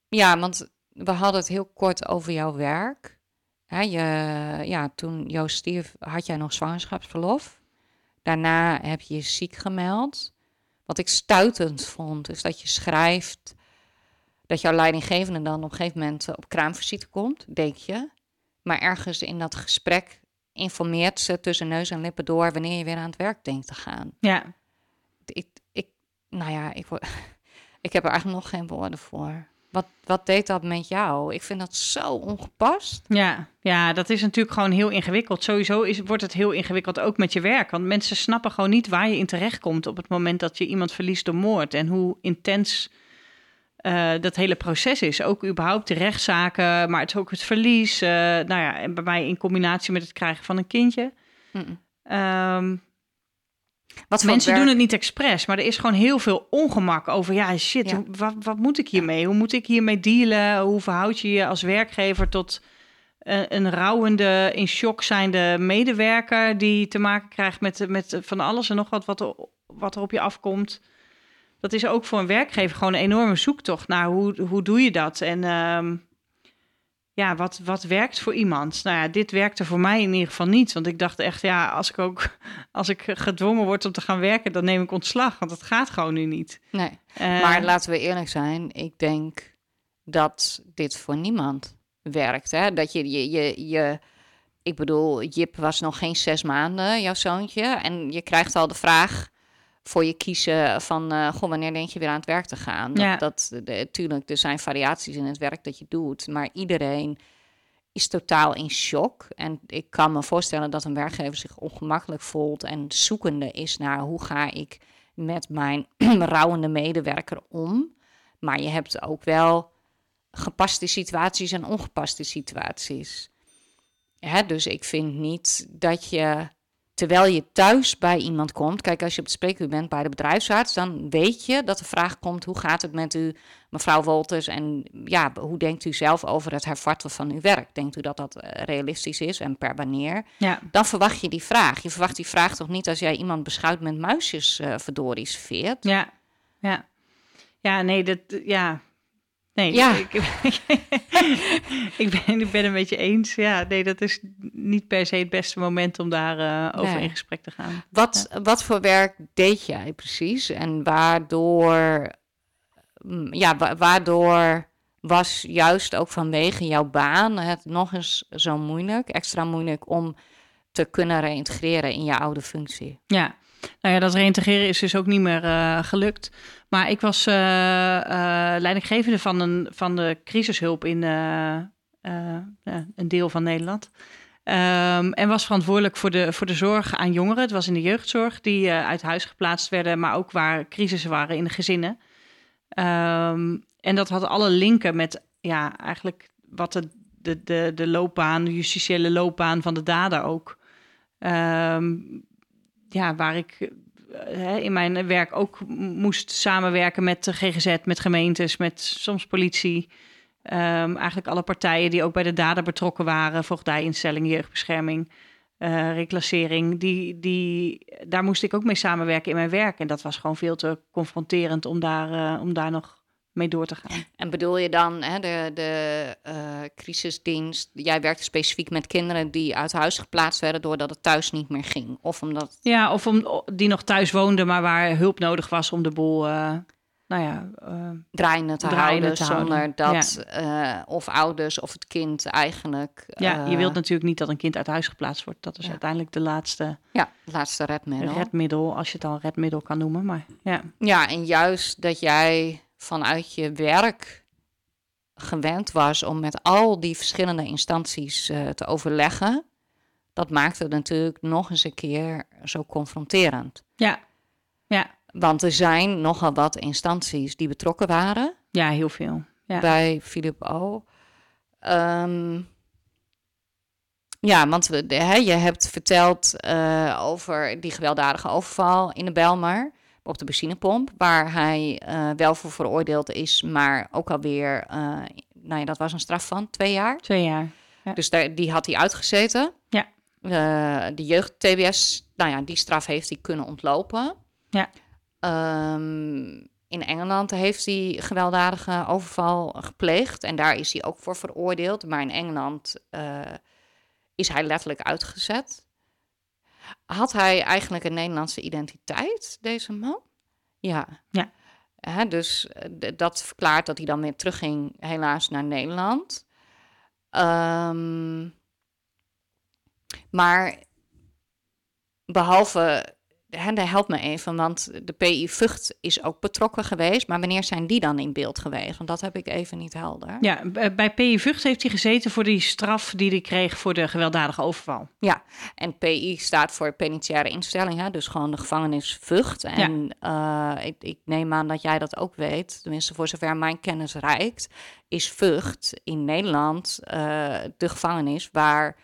ja, want we hadden het heel kort over jouw werk. Hè, je, ja, toen Joost stierf, had jij nog zwangerschapsverlof. Daarna heb je je ziek gemeld. Wat ik stuitend vond, is dat je schrijft dat jouw leidinggevende dan op een gegeven moment op kraamvisite komt, denk je. Maar ergens in dat gesprek informeert ze tussen neus en lippen door wanneer je weer aan het werk denkt te gaan. ja, Ik, ik, nou ja, ik, word- ik heb er eigenlijk nog geen woorden voor. Wat, wat deed dat met jou? Ik vind dat zo ongepast. Ja, ja, dat is natuurlijk gewoon heel ingewikkeld. Sowieso is, wordt het heel ingewikkeld ook met je werk. Want mensen snappen gewoon niet waar je in terechtkomt op het moment dat je iemand verliest door moord. En hoe intens eh, dat hele proces is. Ook überhaupt de rechtszaken, maar het is ook het verlies. eh, nou ja, en bij mij in combinatie met het krijgen van een kindje. Ehm, Wat mensen doen het niet expres, maar er is gewoon heel veel ongemak over. Ja, shit, Ja. wat, wat moet ik hiermee? Hoe moet ik hiermee dealen? Hoe verhoud je je als werkgever tot een, een rouwende, in shock zijnde medewerker die te maken krijgt met, met van alles en nog wat wat er, wat er op je afkomt? Dat is ook voor een werkgever gewoon een enorme zoektocht naar hoe, hoe doe je dat? En ehm, ja, wat, wat werkt voor iemand? Nou ja, dit werkte voor mij in ieder geval niet. Want ik dacht echt, ja, als ik ook als ik gedwongen word om te gaan werken, dan neem ik ontslag. Want dat gaat gewoon nu niet. Nee, Eh, maar laten we eerlijk zijn. Ik denk dat dit voor niemand werkt. Hè? Dat je, je, je, je, ik bedoel, Jip was nog geen zes maanden, jouw zoontje. En je krijgt al de vraag voor je kiezen van, eh, goh, wanneer denk je weer aan het werk te gaan? Dat, Ja. dat, de, tuurlijk, er zijn variaties in het werk dat je doet. Maar iedereen is totaal in shock. En ik kan me voorstellen dat een werkgever zich ongemakkelijk voelt en zoekende is naar hoe ga ik met mijn rouwende medewerker om. Maar je hebt ook wel gepaste situaties en ongepaste situaties. Hè, dus ik vind niet dat je, terwijl je thuis bij iemand komt, kijk, als je op het spreekuur bent bij de bedrijfsarts, dan weet je dat de vraag komt: hoe gaat het met u, mevrouw Wolters? En ja, hoe denkt u zelf over het hervatten van uw werk? Denkt u dat dat eh, realistisch is en per wanneer? ja, Dan verwacht je die vraag. Je verwacht die vraag toch niet als jij iemand beschouwt met muisjes verdorie serveert? ja, ja. Ja, nee, dat, ja. Nee, Ja. ik, ik, ben, ik ben een beetje eens. Ja, nee, dat is niet per se het beste moment om daar eh, over Nee. in gesprek te gaan. Wat, wat voor werk deed jij precies? En waardoor, mm, ja, wa- waardoor was juist ook vanwege jouw baan het nog eens zo moeilijk, extra moeilijk om te kunnen reïntegreren in je oude functie? Ja, nou ja, dat reïntegreren is dus ook niet meer eh, gelukt. Maar ik was eh, eh, leidinggevende van, een, van de crisishulp in een deel van Nederland. Ehm, en was verantwoordelijk voor de, voor de zorg aan jongeren. Het was in de jeugdzorg die uit huis geplaatst werden, maar ook waar crisissen waren in de gezinnen. Ehm, en dat had alle linken met ja, eigenlijk wat de, de, de, de loopbaan, de justitiële loopbaan van de dader ook. Ehm, ja, waar ik eh, in mijn werk ook moest samenwerken met de GGZ, met gemeentes, met soms politie. Ehm, eigenlijk alle partijen die ook bij de dader betrokken waren, voogdijinstelling, jeugdbescherming, eh reclassering, die, die, daar moest ik ook mee samenwerken in mijn werk. En dat was gewoon veel te confronterend om daar, eh, om daar nog mee door te gaan. En bedoel je dan hè, de, de eh, crisisdienst? Jij werkte specifiek met kinderen die uit huis geplaatst werden doordat het thuis niet meer ging? Of omdat. Ja, of om, die nog thuis woonden, maar waar hulp nodig was om de boel, eh, nou ja, eh, draaiende te Draaiende houden, te zonder houden, dat of ouders of het kind eigenlijk... Ja, je wilt natuurlijk niet dat een kind uit huis geplaatst wordt. Dat is Ja. uiteindelijk de laatste Ja, laatste redmiddel. redmiddel, als je het al redmiddel kan noemen. Maar ja, Ja, en juist dat jij vanuit je werk gewend was om met al die verschillende instanties eh, te overleggen, dat maakte het natuurlijk nog eens een keer zo confronterend. ja, ja, Want er zijn nogal wat instanties die betrokken waren ja heel veel. Ja. bij Philip O. Ehm, ja, want we, de- hè, je hebt verteld eh, over die gewelddadige overval in de Belmar op de benzinepomp, waar hij eh, wel voor veroordeeld is, maar ook alweer, eh nou ja, dat was een straf van twee jaar. Twee jaar. Ja. Dus daar, die had hij uitgezeten. Ja. Eh, de jeugd-TBS, nou ja, die straf heeft hij kunnen ontlopen. Ja. Ehm, in Engeland heeft hij gewelddadige overval gepleegd. En daar is hij ook voor veroordeeld. Maar in Engeland is hij letterlijk uitgezet. Had hij eigenlijk een Nederlandse identiteit, deze man? Ja. Ja. Hè, dus eh, dat verklaart dat hij dan weer terugging, helaas, naar Nederland. Ehm, maar behalve, hè, daar helpt me even, want de PI Vught is ook betrokken geweest. Maar wanneer zijn die dan in beeld geweest? Want dat heb ik even niet helder. Ja, b- bij PI Vught heeft hij gezeten voor die straf die hij kreeg voor de gewelddadige overval. En PI staat voor penitentiaire instelling, hè? dus gewoon de gevangenis Vught. En eh, ik, ik neem aan dat jij dat ook weet, tenminste voor zover mijn kennis reikt, is Vught in Nederland eh, de gevangenis waar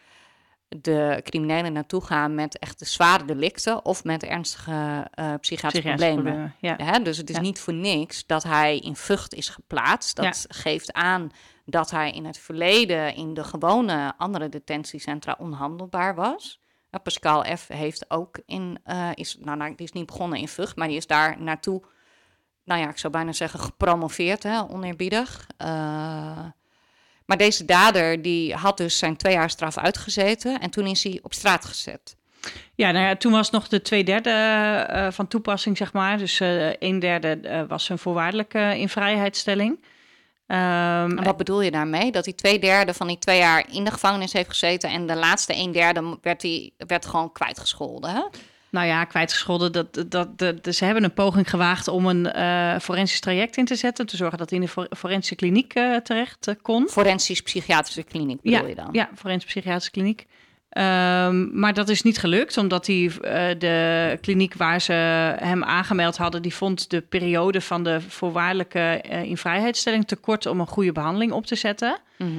de criminelen naartoe gaan met echt de zware delicten of met ernstige eh, psychiatrische Psychiatrische problemen. problemen. Ja. Dus het is Ja. niet voor niks dat hij in Vught is geplaatst. Dat geeft aan dat hij in het verleden in de gewone andere detentiecentra onhandelbaar was. Uh, Pascal F. heeft ook in, eh, is, nou, nou, die is niet begonnen in Vught, maar die is daar naartoe, nou ja, ik zou bijna zeggen gepromoveerd, hè, oneerbiedig. Eh, maar deze dader, die had dus zijn twee jaar straf uitgezeten en toen is hij op straat gezet. Ja, nou ja, toen was nog de twee derde eh, van toepassing, zeg maar. Dus eh een derde eh, was een voorwaardelijke invrijheidstelling. Ehm, En wat bedoel je daarmee? Dat hij twee derde van die twee jaar in de gevangenis heeft gezeten en de laatste een derde werd, hij, werd gewoon kwijtgescholden. Hè? Nou ja, kwijtgescholden. Dat, dat, dat, ze hebben een poging gewaagd om een eh, forensisch traject in te zetten. Te zorgen dat hij in de for- forensische kliniek eh, terecht eh, kon. Forensisch psychiatrische kliniek bedoel ja, je dan? Ja, forensisch psychiatrische kliniek. Ehm, maar dat is niet gelukt, omdat hij eh, de kliniek waar ze hem aangemeld hadden, die vond de periode van de voorwaardelijke invrijheidstelling te kort om een goede behandeling op te zetten. Mhm.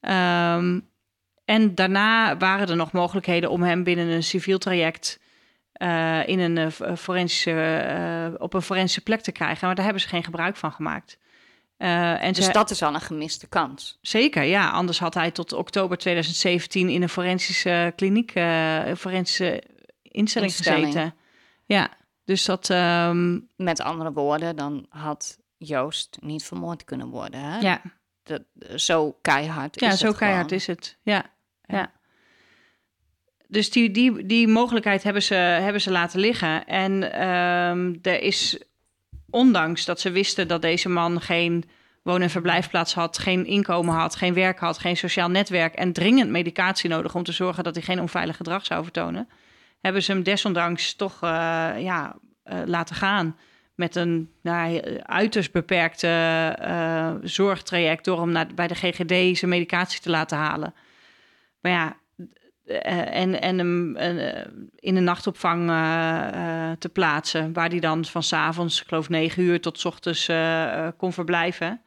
Ehm, en daarna waren er nog mogelijkheden om hem binnen een civiel traject eh, in een, eh, f- forensische, eh, op een forensische plek te krijgen. Maar daar hebben ze geen gebruik van gemaakt. Eh, en Dus ze- dat is al een gemiste kans. Zeker, ja. Anders had hij tot oktober 2017 in een forensische kliniek, eh, een forensische instelling, Instelling. gezeten. Ja, dus dat... ehm, Met andere woorden, dan had Joost niet vermoord kunnen worden. Hè? Ja, Dat, zo keihard ja is zo het keihard gewoon. is het. Ja, Ja. ja. Dus die, die, die mogelijkheid hebben ze, hebben ze laten liggen. En ehm, er is, ondanks dat ze wisten dat deze man geen woon- en verblijfplaats had, geen inkomen had, geen werk had, geen sociaal netwerk en dringend medicatie nodig om te zorgen dat hij geen onveilig gedrag zou vertonen, hebben ze hem desondanks toch eh, ja, eh, laten gaan. Met een nou, uiterst beperkte eh, zorgtraject door hem naar, bij de GGD zijn medicatie te laten halen. Maar ja, eh, en, en hem eh, in een nachtopvang eh, eh, te plaatsen, waar hij dan van 's avonds, ik geloof negen uur tot 's ochtends eh, eh, kon verblijven.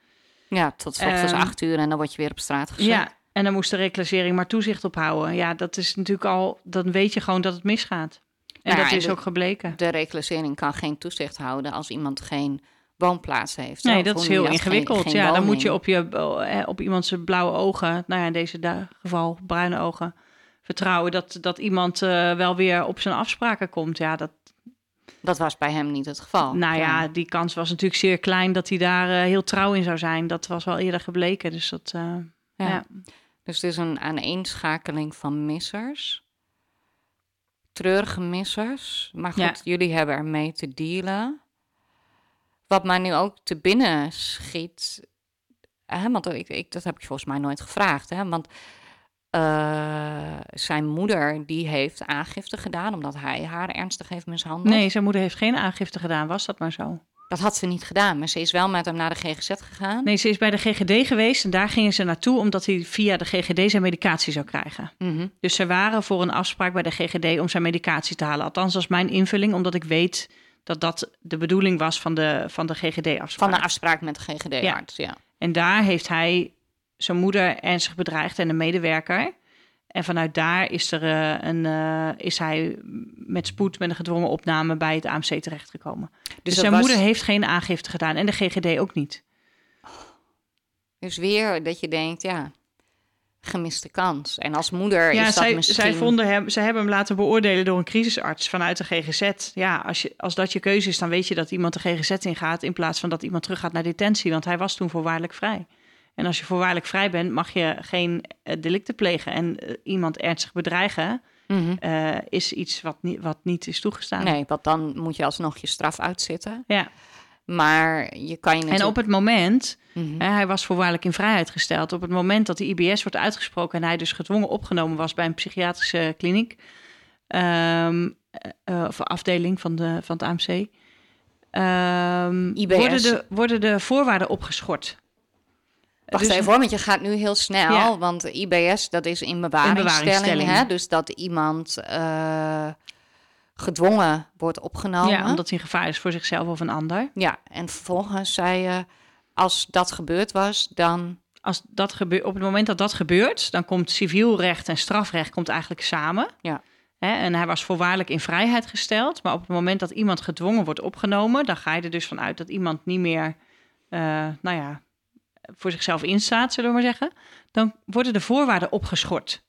Ja, tot 's ochtends Ehm, acht uur en dan word je weer op straat gezet. Ja, en dan moest de reclassering maar toezicht op houden. Ja, dat is natuurlijk al, dan weet je gewoon dat het misgaat. En Ja, dat en is de- ook gebleken. De reclassering kan geen toezicht houden als iemand geen woonplaats heeft. Nee, dat is heel? Geen- ingewikkeld. geen ja, dan moet je op, je eh, op iemands blauwe ogen, nou ja, in deze geval bruine ogen, vertrouwen dat, dat iemand eh, wel weer op zijn afspraken komt. Ja, dat, Dat was bij hem niet het geval. nou ja, die kans was natuurlijk zeer klein dat hij daar eh, heel trouw in zou zijn. Dat was wel eerder gebleken. Dus dat, eh, Ja. ja. Dus het is een aaneenschakeling van missers. Treurige missers. Maar goed, Ja. jullie hebben ermee te dealen. Wat mij nu ook te binnen schiet. Hè, want ik, ik, dat heb ik volgens mij nooit gevraagd. Hè, want eh, zijn moeder die heeft aangifte gedaan omdat hij haar ernstig heeft mishandeld. Nee, zijn moeder heeft geen aangifte gedaan. Was dat maar zo? Dat had ze niet gedaan, maar ze is wel met hem naar de GGZ gegaan. Nee, ze is bij de GGD geweest en daar gingen ze naartoe omdat hij via de GGD zijn medicatie zou krijgen. Mhm. Dus ze waren voor een afspraak bij de GGD om zijn medicatie te halen. Althans, dat is mijn invulling, omdat ik weet dat dat de bedoeling was van de, van de GGD-afspraak. Van de afspraak met de GGD-arts, ja. En daar heeft hij zijn moeder ernstig bedreigd en een medewerker. En vanuit daar is, er, eh, een, eh, is hij met spoed met een gedwongen opname bij het AMC terechtgekomen. Dus, dat zijn was- moeder heeft geen aangifte gedaan en de GGD ook niet. Dus weer dat je denkt, ja, gemiste kans. En als moeder Ja, is dat zij, misschien... zij vonden hem, ze hebben hem laten beoordelen door een crisisarts vanuit de GGZ. Ja, als, je, als dat je keuze is, dan weet je dat iemand de GGZ ingaat in plaats van dat iemand teruggaat naar detentie. Want hij was toen voorwaardelijk vrij. En als je voorwaardelijk vrij bent, mag je geen eh, delicten plegen. En eh, iemand ernstig bedreigen Mhm. eh, is iets wat, niet wat niet is toegestaan. Nee, want dan moet je alsnog je straf uitzitten. Ja. Maar je kan je natuurlijk... En op het moment, Mhm. hè, hij was voorwaardelijk in vrijheid gesteld. Op het moment dat de IBS wordt uitgesproken en hij dus gedwongen opgenomen was bij een psychiatrische kliniek. ehm, eh, of afdeling van, de, van het AMC. ehm, IBS. Worden, de, worden de voorwaarden opgeschort. Wacht Dus- even hoor, want je gaat nu heel snel. Ja. Want IBS, dat is in bewaringsstelling. Hè? Dus dat iemand eh, gedwongen wordt opgenomen. Ja, omdat hij gevaar is voor zichzelf of een ander. Ja, en vervolgens zei je... Als dat gebeurd was, dan... Als dat gebeurt, op het moment dat dat gebeurt, dan komt civiel recht en strafrecht komt eigenlijk samen. Ja. Hè, en hij was voorwaardelijk in vrijheid gesteld. Maar op het moment dat iemand gedwongen wordt opgenomen, dan ga je er dus vanuit dat iemand niet meer, eh, nou ja, voor zichzelf instaat, zullen we maar zeggen. Dan worden de voorwaarden opgeschort.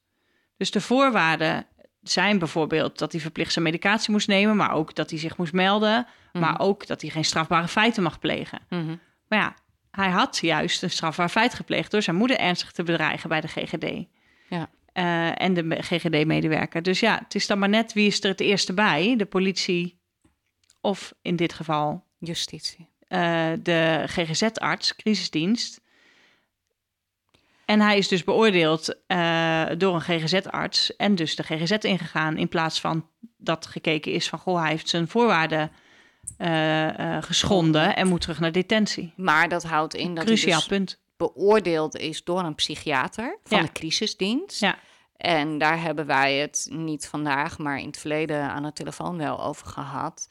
Dus de voorwaarden zijn bijvoorbeeld dat hij verplicht zijn medicatie moest nemen, maar ook dat hij zich moest melden, maar ook dat hij geen strafbare feiten mag plegen. Mhm. Maar ja, hij had juist een strafbaar feit gepleegd door zijn moeder ernstig te bedreigen bij de GGD. Ja. Eh, en de GGD-medewerker. Dus ja, het is dan maar net wie is er het eerste bij, de politie of in dit geval Justitie. eh, de GGZ-arts, crisisdienst. En hij is dus beoordeeld eh, door een GGZ-arts en dus de GGZ ingegaan in plaats van dat gekeken is van goh, hij heeft zijn voorwaarden eh, eh, geschonden en moet terug naar detentie. Maar dat houdt in dat Cruciaal hij dus punt. beoordeeld is door een psychiater van Ja. de crisisdienst. Ja. En daar hebben wij het niet vandaag, maar in het verleden aan de telefoon wel over gehad.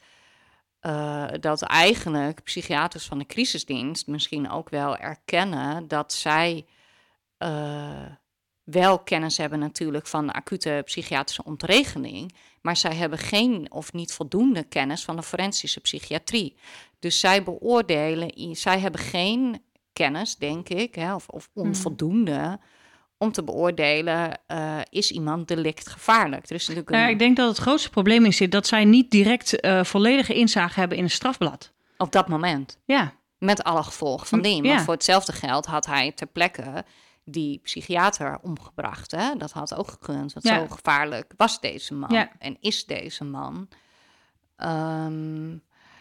eh, dat eigenlijk psychiaters van de crisisdienst misschien ook wel erkennen dat zij wel kennis hebben natuurlijk van de acute psychiatrische ontregeling, maar zij hebben geen of niet voldoende kennis van de forensische psychiatrie. Dus zij beoordelen, zij hebben geen kennis, denk ik, hè, of, of onvoldoende om te beoordelen, eh, is iemand delict gevaarlijk? Er is natuurlijk een, Nou, ik denk dat het grootste probleem is dat zij niet direct eh, volledige inzage hebben in een strafblad. op dat moment. Ja, Met alle gevolgen van Hm, dien. ja. Want voor hetzelfde geld had hij ter plekke die psychiater omgebracht. Hè? Dat had ook gekund. Want Ja. zo gevaarlijk was deze man. Ja. En is deze man. Ehm,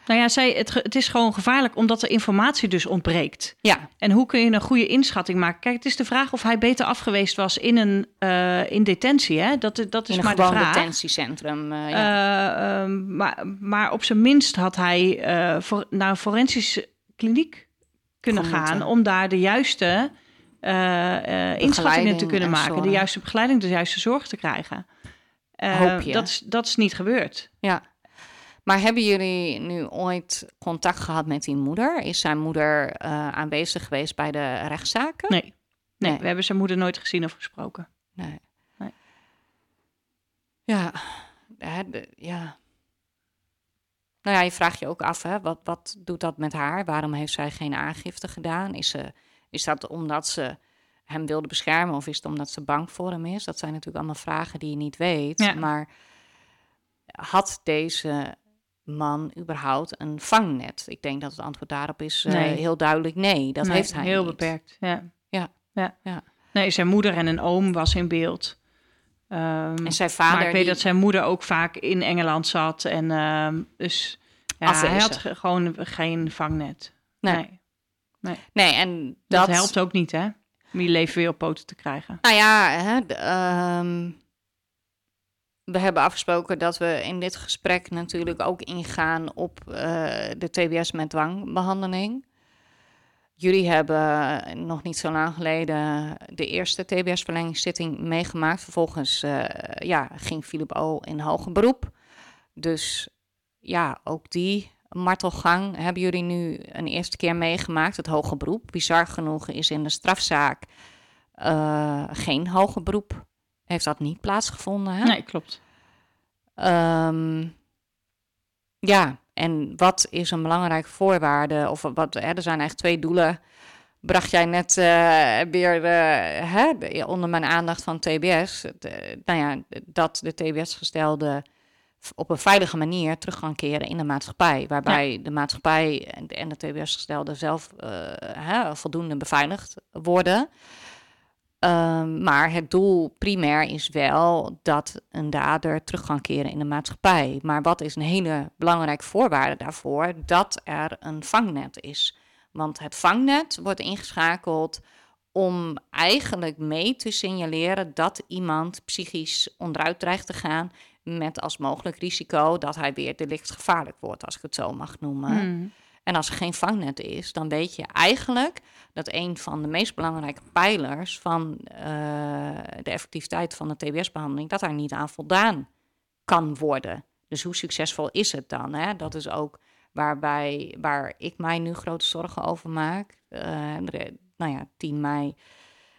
Nou ja, zij, het, het is gewoon gevaarlijk omdat er informatie dus ontbreekt. ja, En hoe kun je een goede inschatting maken? Kijk, het is de vraag of hij beter afgeweest was in een eh, in detentie. Hè? Dat, dat is in een maar de vraag. detentiecentrum. eh, ja. Eh, ehm, maar, maar op zijn minst had hij voor, naar een forensische kliniek kunnen gaan om daar de juiste eh, inschattingen te kunnen en maken, de juiste begeleiding, de juiste zorg te krijgen. Eh, Hoop je. Dat, is, dat is niet gebeurd. Ja. Maar hebben jullie nu ooit contact gehad met die moeder? Is zijn moeder aanwezig geweest bij de rechtszaken? Nee. Nee, Nee. we hebben zijn moeder nooit gezien of gesproken. Nee. Nee. Ja, ja. Nou ja, je vraagt je ook af, hè, wat, wat doet dat met haar? Waarom heeft zij geen aangifte gedaan? Is, ze, is dat omdat ze hem wilde beschermen of is het omdat ze bang voor hem is? Dat zijn natuurlijk allemaal vragen die je niet weet. Ja. Maar had deze man überhaupt een vangnet? Ik denk dat het antwoord daarop is eh, Nee. heel duidelijk nee. Dat Nee, heeft hij heel niet. beperkt. Ja. Ja. ja. Ja. Nee, zijn moeder en een oom was in beeld. Ehm, En zijn vader... maar ik weet die- dat zijn moeder ook vaak in Engeland zat. En ehm, dus ja, hij had gewoon geen vangnet. Nee. Nee. Nee, en Dat, dat, helpt ook niet, hè? Om je leven weer op poten te krijgen. Nou ja, hè, ehm, we hebben afgesproken dat we in dit gesprek natuurlijk ook ingaan op eh, de TBS met dwangbehandeling. Jullie hebben nog niet zo lang geleden de eerste TBS-verlengingszitting meegemaakt. Vervolgens eh, ja, ging Philip O. in hoger beroep. Dus ja, ook die martelgang hebben jullie nu een eerste keer meegemaakt. Het hoger beroep. Bizar genoeg is in de strafzaak eh, geen hoger beroep. Heeft dat niet plaatsgevonden? Hè? Nee, klopt. Ehm, ja, en wat is een belangrijke voorwaarde? Of wat, hè, er zijn eigenlijk twee doelen. Bracht jij net eh, weer eh, hè, de- onder mijn aandacht van TBS. De- nou ja, dat de TBS-gestelde op een veilige manier terug gaan keren in de maatschappij. Waarbij de maatschappij en de, en de TBS-gestelde zelf eh, hè, voldoende beveiligd worden. Ehm, maar het doel primair is wel dat een dader terug kan keren in de maatschappij. Maar wat is een hele belangrijke voorwaarde daarvoor? Dat er een vangnet is. Want het vangnet wordt ingeschakeld om eigenlijk mee te signaleren dat iemand psychisch onderuit dreigt te gaan. Met als mogelijk risico dat hij weer delictgevaarlijk wordt, als ik het zo mag noemen. Hmm. En als er geen vangnet is, dan weet je eigenlijk dat een van de meest belangrijke pijlers van eh, de effectiviteit van de TBS-behandeling, dat daar niet aan voldaan kan worden. Dus hoe succesvol is het dan? Hè? Dat is ook waarbij, waar ik mij nu grote zorgen over maak. De- nou ja, 10 mei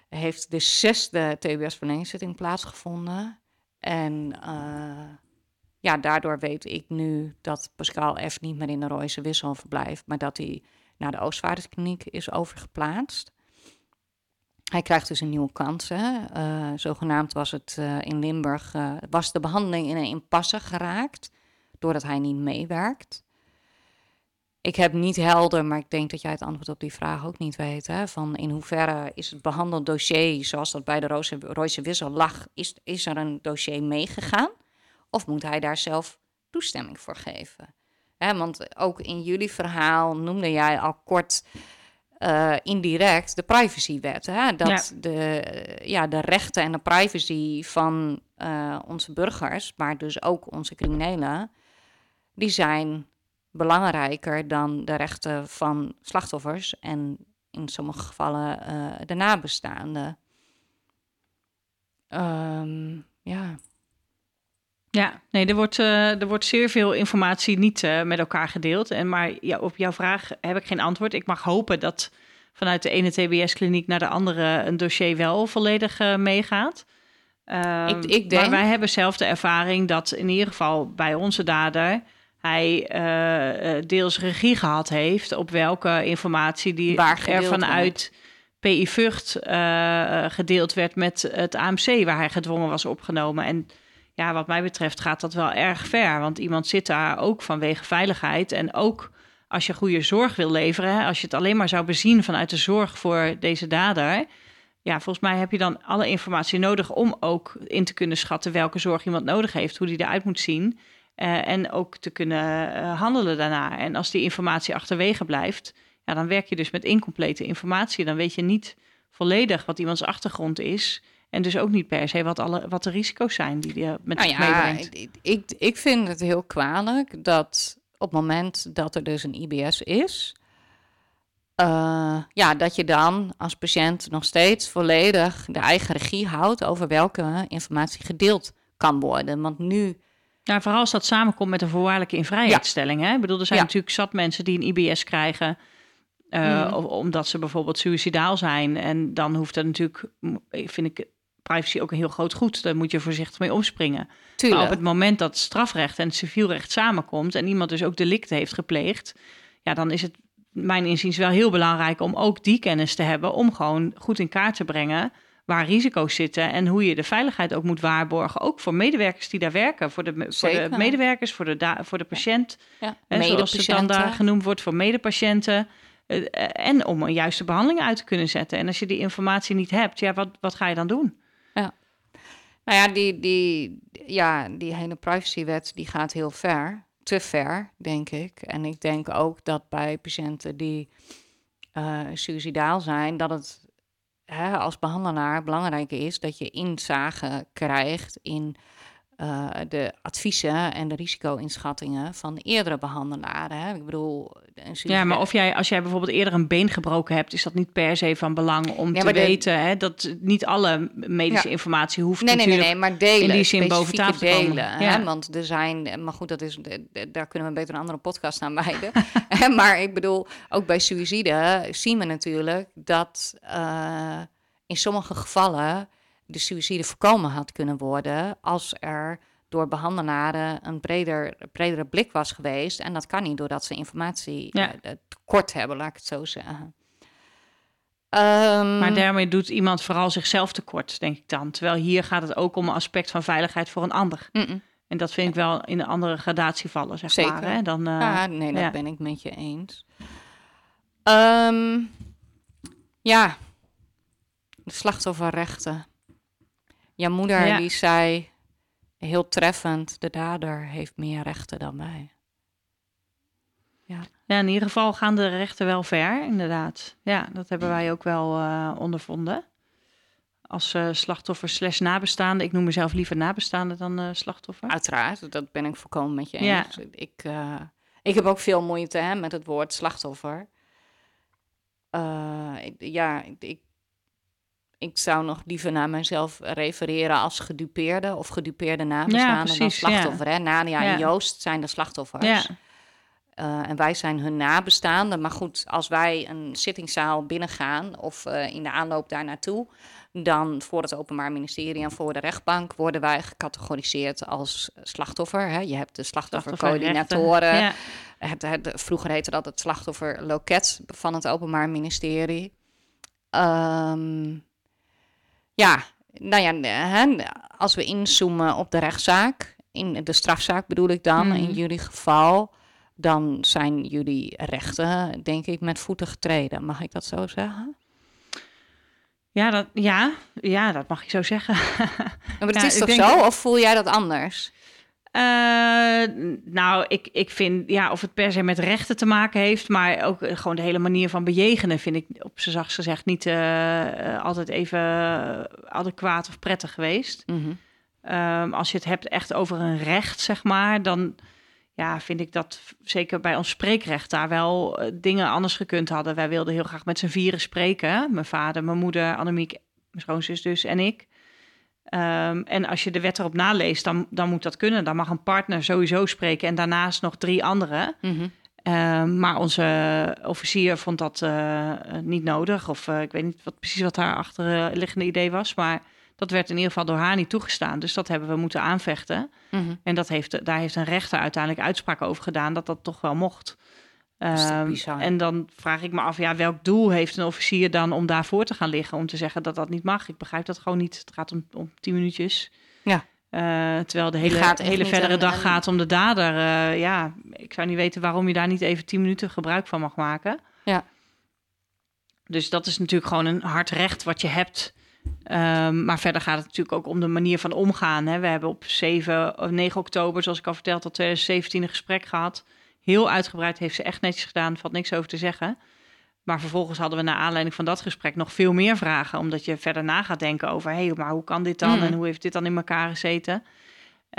heeft de zesde TBS-verlengingszitting plaatsgevonden. En eh, ja, daardoor weet ik nu dat Pascal F. niet meer in de Royse Wissel verblijft, maar dat hij naar de Oostvaarderskliniek is overgeplaatst. Hij krijgt dus een nieuwe kans. Hè. Eh, zogenaamd was het eh, in Limburg, was de behandeling in een impasse geraakt, doordat hij niet meewerkt. Ik heb niet helder, maar ik denk dat jij het antwoord op die vraag ook niet weet. Hè? Van in hoeverre is het behandeld dossier, zoals dat bij de Royse Wissel lag, is, is er een dossier meegegaan? Of moet hij daar zelf toestemming voor geven? Hè, want ook in jullie verhaal noemde jij al kort eh, indirect de privacywet. Hè? Dat De, ja, de rechten en de privacy van eh, onze burgers, maar dus ook onze criminelen, die zijn belangrijker dan de rechten van slachtoffers en in sommige gevallen eh, de nabestaanden. Ehm, ja. Ja, nee, er wordt, eh, er wordt zeer veel informatie niet eh, met elkaar gedeeld. En, maar ja, op jouw vraag heb ik geen antwoord. Ik mag hopen dat vanuit de ene TBS-kliniek naar de andere een dossier wel volledig meegaat. Ehm, Ik- ik denk- Maar wij hebben zelf de ervaring dat in ieder geval bij onze dader hij eh, deels regie gehad heeft op welke informatie die Waar er vanuit PI Vught eh, gedeeld werd met het AMC waar hij gedwongen was opgenomen. En ja, wat mij betreft gaat dat wel erg ver. Want iemand zit daar ook vanwege veiligheid en ook als je goede zorg wil leveren, als je het alleen maar zou bezien vanuit de zorg voor deze dader, ja, volgens mij heb je dan alle informatie nodig om ook in te kunnen schatten welke zorg iemand nodig heeft, hoe die eruit moet zien. Uh, en ook te kunnen uh, handelen daarna. En als die informatie achterwege blijft, ja, dan werk je dus met incomplete informatie. Dan weet je niet volledig wat iemands achtergrond is. En dus ook niet per se wat, alle, wat de risico's zijn die je met nou ja, meebrengt. Ik, ik, ik vind het heel kwalijk dat op het moment dat er dus een IBS is, uh, ja, dat je dan als patiënt nog steeds volledig de eigen regie houdt over welke informatie gedeeld kan worden. Want nu. Ja, vooral als dat samenkomt met een voorwaardelijke invrijheidstelling. Hè? Ik bedoel, er zijn natuurlijk zat mensen die een IBS krijgen. Uh, Omdat ze bijvoorbeeld suicidaal zijn. En dan hoeft dat natuurlijk, vind ik, privacy ook een heel groot goed. Daar moet je voorzichtig mee omspringen. Tuurlijk. Maar op het moment dat strafrecht en civielrecht samenkomt... en iemand dus ook delicten heeft gepleegd... ja, dan is het mijn inziens wel heel belangrijk om ook die kennis te hebben... om gewoon goed in kaart te brengen waar risico's zitten... en hoe je de veiligheid ook moet waarborgen. Ook voor medewerkers die daar werken. Voor de, voor de medewerkers, voor de, voor de patiënt. Ja, en zoals het dan daar genoemd wordt, voor medepatiënten... Uh, en om een juiste behandeling uit te kunnen zetten. En als je die informatie niet hebt, ja, wat, wat ga je dan doen? Nou ja, die, die, ja, die hele privacywet die gaat heel ver. Te ver, denk ik. En ik denk ook dat bij patiënten die uh, suicidaal zijn, dat het als behandelaar belangrijk is dat je inzage krijgt in uh, de adviezen en de risico-inschattingen van de eerdere behandelaren. Hè? Ik bedoel, ja, maar of jij, als jij bijvoorbeeld eerder een been gebroken hebt, is dat niet per se van belang om te weten hè, dat niet alle medische informatie hoeft nee, nee, nee, nee, maar delen, in die zin boven tafel delen, te komen. Hè? Want er zijn, maar goed, dat is, daar kunnen we beter een andere podcast aan wijden. maar ik bedoel, ook bij suïcide zien we natuurlijk dat uh, in sommige gevallen de suïcide voorkomen had kunnen worden als er door behandelaren een breder, bredere blik was geweest. En dat kan niet doordat ze informatie ja. uh, tekort hebben, laat ik het zo zeggen. Um, maar daarmee doet iemand vooral zichzelf tekort, denk ik dan. Terwijl hier gaat het ook om een aspect van veiligheid voor een ander. En dat vind ik wel in een andere gradatie vallen, zeg Zeker. maar. Hè? Dan, uh, ja, nee, dat ben ik met je eens. Um, ja, de slachtofferrechten. Jouw moeder die zei heel treffend, de dader heeft meer rechten dan wij. Ja. ja, in ieder geval gaan de rechten wel ver, inderdaad. Ja, dat hebben wij ook wel uh, ondervonden. Als uh, slachtoffer slash nabestaande. Ik noem mezelf liever nabestaande dan uh, slachtoffer. Uiteraard, dat ben ik volkomen met je eens. Ja. Ik, ik heb ook veel moeite hè, met het woord slachtoffer. ja, ik, ik zou nog liever naar mezelf refereren als gedupeerde of gedupeerde nabestaande ja, dan slachtoffer. Hè? Nadia en Joost zijn de slachtoffers. Ja. Uh, en wij zijn hun nabestaanden. Maar goed, als wij een zittingszaal binnengaan of uh, in de aanloop daar naartoe, dan voor het Openbaar Ministerie en voor de rechtbank worden wij gecategoriseerd als slachtoffer. Hè? Je hebt de slachtoffercoördinatoren. Ja. Het, het, vroeger heette dat het slachtofferloket van het Openbaar Ministerie. Um, ja, nou ja, als we inzoomen op de rechtszaak, in de strafzaak bedoel ik dan, in mhm. jullie geval, dan zijn jullie rechten, denk ik, met voeten getreden. Mag ik dat zo zeggen? Ja, dat, ja, ja, dat mag je zo zeggen. Maar het is toch zo? Of voel jij dat anders? Uh, nou, ik, ik vind, ja, of het per se met rechten te maken heeft, maar ook eh, gewoon de hele manier van bejegenen vind ik op z'n zachtst gezegd niet uh, altijd even adequaat of prettig geweest. Mm um, als je het hebt echt over een recht, zeg maar, dan ja, vind ik dat zeker bij ons spreekrecht daar wel dingen anders gekund hadden. Wij wilden heel graag met z'n vieren spreken. Mijn vader, mijn moeder, Annemiek, mijn schoonzus dus en ik. Um, en als je de wet erop naleest, dan, dan moet dat kunnen. Dan mag een partner sowieso spreken en daarnaast nog drie anderen. Mm maar onze officier vond dat uh, niet nodig. Of uh, ik weet niet wat, precies wat haar achterliggende idee was. Maar dat werd in ieder geval door haar niet toegestaan. Dus dat hebben we moeten aanvechten. Mm En dat heeft, daar heeft een rechter uiteindelijk uitspraak over gedaan dat dat toch wel mocht. Um, en dan vraag ik me af, ja, welk doel heeft een officier dan om daarvoor te gaan liggen? Om te zeggen dat dat niet mag. Ik begrijp dat gewoon niet. Het gaat om, om tien minuutjes. Ja. Uh, terwijl de hele, hele verdere dag gaat om de dader. Uh, ja, ik zou niet weten waarom je daar niet even tien minuten gebruik van mag maken. Ja. Dus dat is natuurlijk gewoon een hard recht wat je hebt. Um, maar verder gaat het natuurlijk ook om de manier van omgaan. Hè. We hebben op 7 of 9 oktober, zoals ik al verteld had, 2017 een gesprek gehad. Heel uitgebreid heeft ze echt netjes gedaan, valt niks over te zeggen. Maar vervolgens hadden we naar aanleiding van dat gesprek nog veel meer vragen. Omdat je verder na gaat denken over, hé, hey, maar hoe kan dit dan? Mm. En hoe heeft dit dan in elkaar gezeten?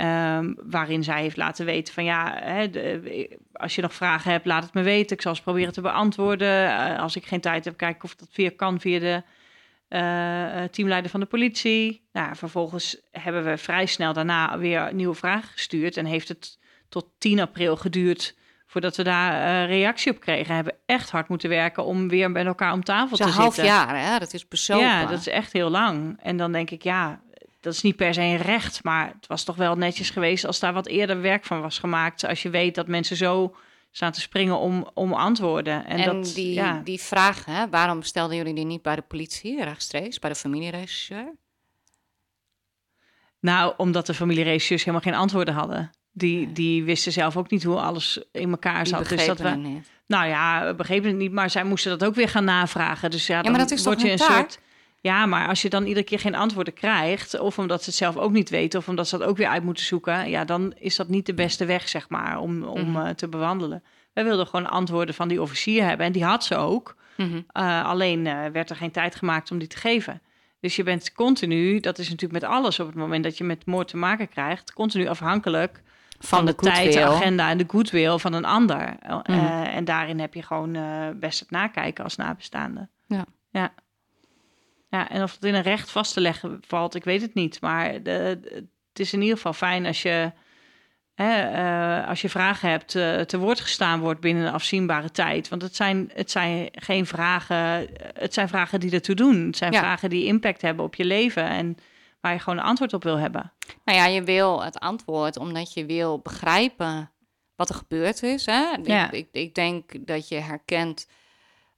Um, waarin zij heeft laten weten van ja, hè, de, als je nog vragen hebt, laat het me weten. Ik zal ze proberen te beantwoorden. Uh, als ik geen tijd heb, kijk of dat via kan via de uh, teamleider van de politie. Nou, vervolgens hebben we vrij snel daarna weer nieuwe vragen gestuurd. En heeft het tot 10 april geduurd voordat we daar uh, reactie op kregen. Hebben echt hard moeten werken om weer met elkaar om tafel te zitten. Een half jaar, hè? Dat is persoonlijk. Ja, dat is echt heel lang. En dan denk ik, ja, dat is niet per se een recht, maar het was toch wel netjes geweest als daar wat eerder werk van was gemaakt. Als je weet dat mensen zo staan te springen om, om antwoorden. En, en dat, die, ja. die vraag, hè, waarom stelden jullie die niet bij de politie rechtstreeks, bij de familieregisseur? Nou, omdat de familieregisseurs helemaal geen antwoorden hadden. Die, die wisten zelf ook niet hoe alles in elkaar zat. dus dat we, niet. Nou ja, begrepen het niet, maar zij moesten dat ook weer gaan navragen. Dus ja, ja dan maar dat is word je een taak? soort. Ja, maar als je dan iedere keer geen antwoorden krijgt, of omdat ze het zelf ook niet weten, of omdat ze dat ook weer uit moeten zoeken, ja, dan is dat niet de beste weg, zeg maar, om, om Mhm. uh, te bewandelen. Wij wilden gewoon antwoorden van die officier hebben en die had ze ook. Mhm. Uh, alleen uh, werd er geen tijd gemaakt om die te geven. Dus je bent continu, dat is natuurlijk met alles op het moment dat je met moord te maken krijgt, continu afhankelijk van, de, de tijd, de agenda en de goodwill van een ander. Uh, Mhm. en daarin heb je gewoon uh, best het nakijken als nabestaande. Ja. ja. Ja, en of het in een recht vast te leggen valt, ik weet het niet. Maar de, het is in ieder geval fijn als je, hè, eh, als je vragen hebt, eh, te woord gestaan wordt binnen een afzienbare tijd. Want het zijn, het zijn geen vragen, het zijn vragen die ertoe doen. Het zijn Ja. vragen die impact hebben op je leven en waar je gewoon een antwoord op wil hebben. Nou ja, je wil het antwoord omdat je wil begrijpen wat er gebeurd is. Hè? Ja. Ik, ik, ik denk dat je herkent,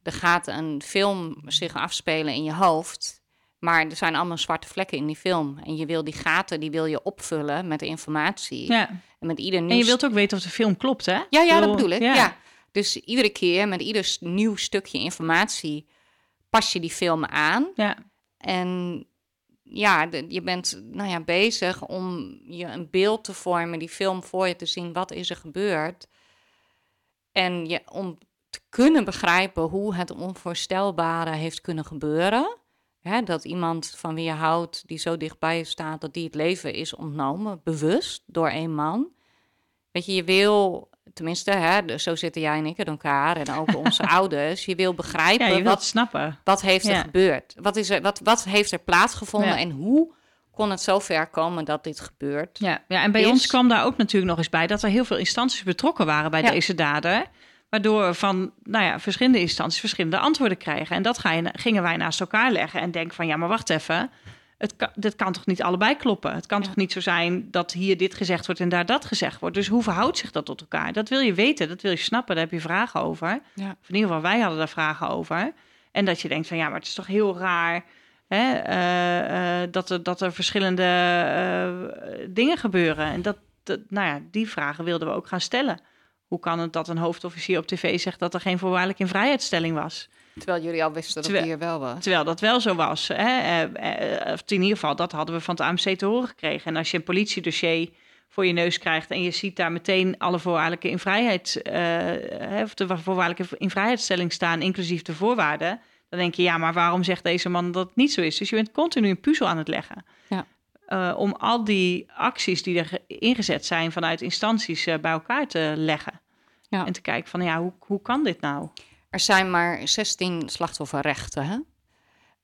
er gaat een film zich afspelen in je hoofd. Maar er zijn allemaal zwarte vlekken in die film. En je wil die gaten, die wil je opvullen met informatie. Ja. En met ieder En je wilt ook weten of de film klopt, hè? Ja, ja, dat bedoel, ik. ja. Ja. Dus iedere keer met ieder nieuw stukje informatie pas je die film aan. Ja. En ja, je bent nou ja, bezig om je een beeld te vormen, die film voor je te zien. Wat is er gebeurd? En je, om te kunnen begrijpen hoe het onvoorstelbare heeft kunnen gebeuren. Hè, dat iemand van wie je houdt, die zo dichtbij je staat, dat die het leven is ontnomen, bewust door een man. Weet je, je wil, tenminste, hè, zo zitten jij en ik in elkaar en ook onze ouders. Je wil begrijpen Ja, je wat snappen. wat heeft er Ja. gebeurd? Wat, is er, wat, wat heeft er plaatsgevonden Ja. en hoe kon het zover komen dat dit gebeurt? Ja, ja en bij is- ons kwam daar ook natuurlijk nog eens bij dat er heel veel instanties betrokken waren bij deze dader. Waardoor we van nou ja, verschillende instanties verschillende antwoorden krijgen. En dat ga je, gingen wij naast elkaar leggen en denken van ja, maar wacht even. Het kan, dit kan toch niet allebei kloppen? Het kan Ja. toch niet zo zijn dat hier dit gezegd wordt en daar dat gezegd wordt? Dus hoe verhoudt zich dat tot elkaar? Dat wil je weten, dat wil je snappen, daar heb je vragen over. Ja. Of in ieder geval, wij hadden daar vragen over. En dat je denkt van ja, maar het is toch heel raar hè, eh, eh, dat, er, dat er verschillende eh, dingen gebeuren. En dat, dat, nou ja, die vragen wilden we ook gaan stellen. Hoe kan het dat een hoofdofficier op tv zegt dat er geen voorwaardelijk in vrijheidstelling was? Terwijl jullie al wisten dat Terwijl- het hier wel was. Terwijl dat wel zo was. Hè? Eh, eh, of in ieder geval, dat hadden we van het AMC te horen gekregen. En als je een politiedossier voor je neus krijgt en je ziet daar meteen alle voorwaardelijke in vrijheid, hè, of de voorwaardelijke in vrijheidstelling staan, inclusief de voorwaarden, dan denk je, ja, maar waarom zegt deze man dat het niet zo is? Dus je bent continu een puzzel aan het leggen. Ja. Om al die acties die er ge- ingezet zijn vanuit instanties bij elkaar te leggen. Ja. En te kijken van, ja, hoe, hoe kan dit nou? Er zijn maar 16 slachtofferrechten. Hè?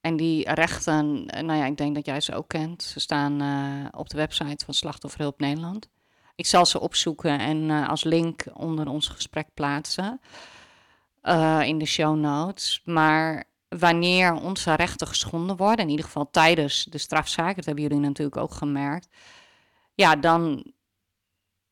En die rechten, eh, nou ja, ik denk dat jij ze ook kent. Ze staan eh, op de website van Slachtofferhulp Nederland. Ik zal ze opzoeken en eh, als link onder ons gesprek plaatsen in de show notes. Maar wanneer onze rechten geschonden worden, in ieder geval tijdens de strafzaak, dat hebben jullie natuurlijk ook gemerkt, ja, dan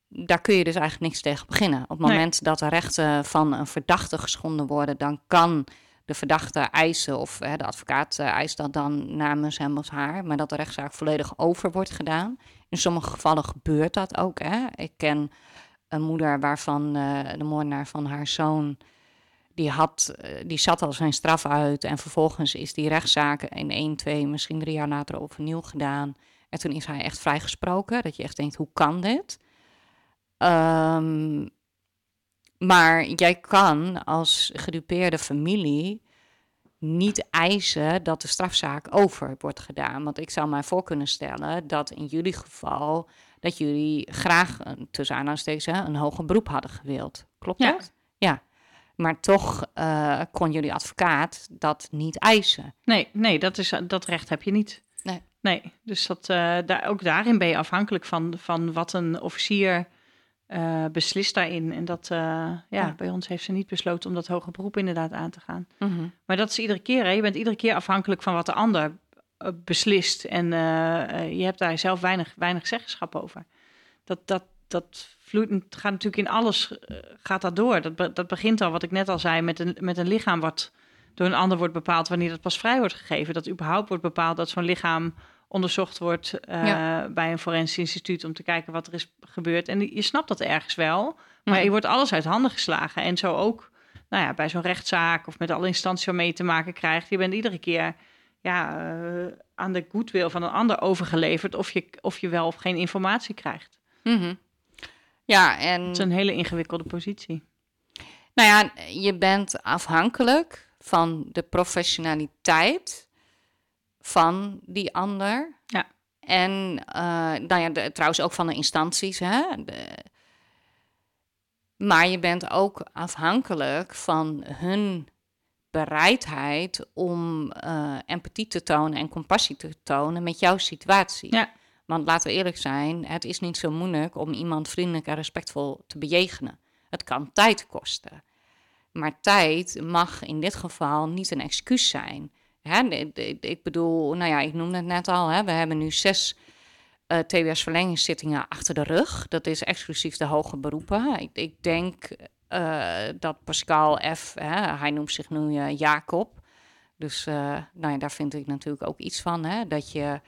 daar kun je dus eigenlijk niks tegen beginnen. Op het Nee. moment dat de rechten van een verdachte geschonden worden, dan kan de verdachte eisen, of hè, de advocaat uh, eist dat dan namens hem of haar, maar dat de rechtszaak volledig over wordt gedaan. In sommige gevallen gebeurt dat ook. Hè. Ik ken een moeder waarvan uh, de moordenaar van haar zoon, die, had, die zat al zijn straf uit en vervolgens is die rechtszaak in 1, 2, misschien drie jaar later overnieuw gedaan. En toen is hij echt vrijgesproken, dat je echt denkt, hoe kan dit? Um, maar jij kan als gedupeerde familie niet eisen dat de strafzaak over wordt gedaan. Want ik zou mij voor kunnen stellen dat in jullie geval dat jullie graag tussen aanhalingstekens een hoger beroep hadden gewild. Klopt ja. dat? Ja. Maar toch uh, kon jullie advocaat dat niet eisen. Nee, nee dat, is, dat recht heb je niet. Nee. Nee, dus dat, uh, daar, ook daarin ben je afhankelijk van, van wat een officier uh, beslist daarin. En dat, uh, ja, ja, bij ons heeft ze niet besloten om dat hoger beroep inderdaad aan te gaan. Mm -hmm. Maar dat is iedere keer, hè? je bent iedere keer afhankelijk van wat de ander uh, beslist. En je hebt daar zelf weinig, weinig zeggenschap over. Dat, dat, dat vloeit, gaat natuurlijk in alles, gaat dat door. Dat, dat begint al, wat ik net al zei, met een, met een lichaam wat door een ander wordt bepaald wanneer dat pas vrij wordt gegeven. Dat überhaupt wordt bepaald dat zo'n lichaam onderzocht wordt uh, ja. bij een forensisch instituut om te kijken wat er is gebeurd. En je snapt dat ergens wel, maar je wordt alles uit handen geslagen. En zo ook nou ja, bij zo'n rechtszaak of met alle instanties waarmee je te maken krijgt. Je bent iedere keer ja, uh, aan de goodwill van een ander overgeleverd of je, of je wel of geen informatie krijgt. Mm -hmm. Ja, en... Het is een hele ingewikkelde positie. Nou ja, je bent afhankelijk van de professionaliteit van die ander. Ja. En uh, nou ja, de, trouwens ook van de instanties. Hè? De, maar je bent ook afhankelijk van hun bereidheid om uh, empathie te tonen en compassie te tonen met jouw situatie. Ja. Want laten we eerlijk zijn, het is niet zo moeilijk om iemand vriendelijk en respectvol te bejegenen. Het kan tijd kosten. Maar tijd mag in dit geval niet een excuus zijn. Ik bedoel, nou ja, ik noemde het net al, hè, we hebben nu zes uh, TBS-verlengingszittingen achter de rug. Dat is exclusief de hoge beroepen. Ik, ik denk uh, dat Pascal F., hè, hij noemt zich nu uh, Jacob. Dus nou ja, daar vind ik natuurlijk ook iets van, hè, dat je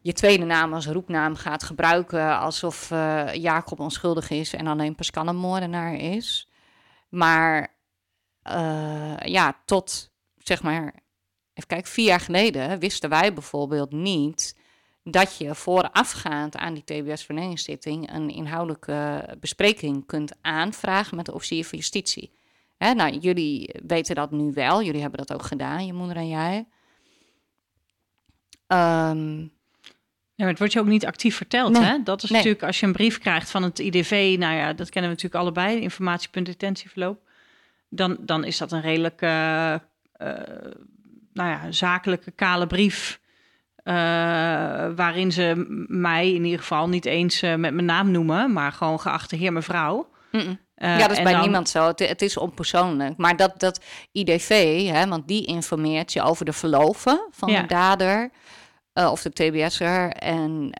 je tweede naam als roepnaam gaat gebruiken alsof Jacob onschuldig is en alleen Pascal een moordenaar is. Maar ja, tot zeg maar Even kijken, vier jaar geleden wisten wij bijvoorbeeld niet dat je voorafgaand aan die TBS-verlengingszitting een inhoudelijke bespreking kunt aanvragen met de officier van justitie. Hè, nou, jullie weten dat nu wel, jullie hebben dat ook gedaan, je moeder en jij. Um, ja, maar het wordt je ook niet actief verteld, nee, hè? Dat is nee. natuurlijk als je een brief krijgt van het IDV, nou ja, dat kennen we natuurlijk allebei, informatiepunt detentieverloop. Dan, dan is dat een redelijk uh, uh, nou ja, zakelijke kale brief. Uh, waarin ze mij in ieder geval niet eens uh, met mijn naam noemen, maar gewoon geachte heer, mevrouw. Mm -mm. Uh, ja, dat is bij dan... niemand zo. Het, het, is onpersoonlijk. Maar dat, dat IDV, hè, want die informeert je over de verloven van ja. de dader. Uh, of de TBS'er en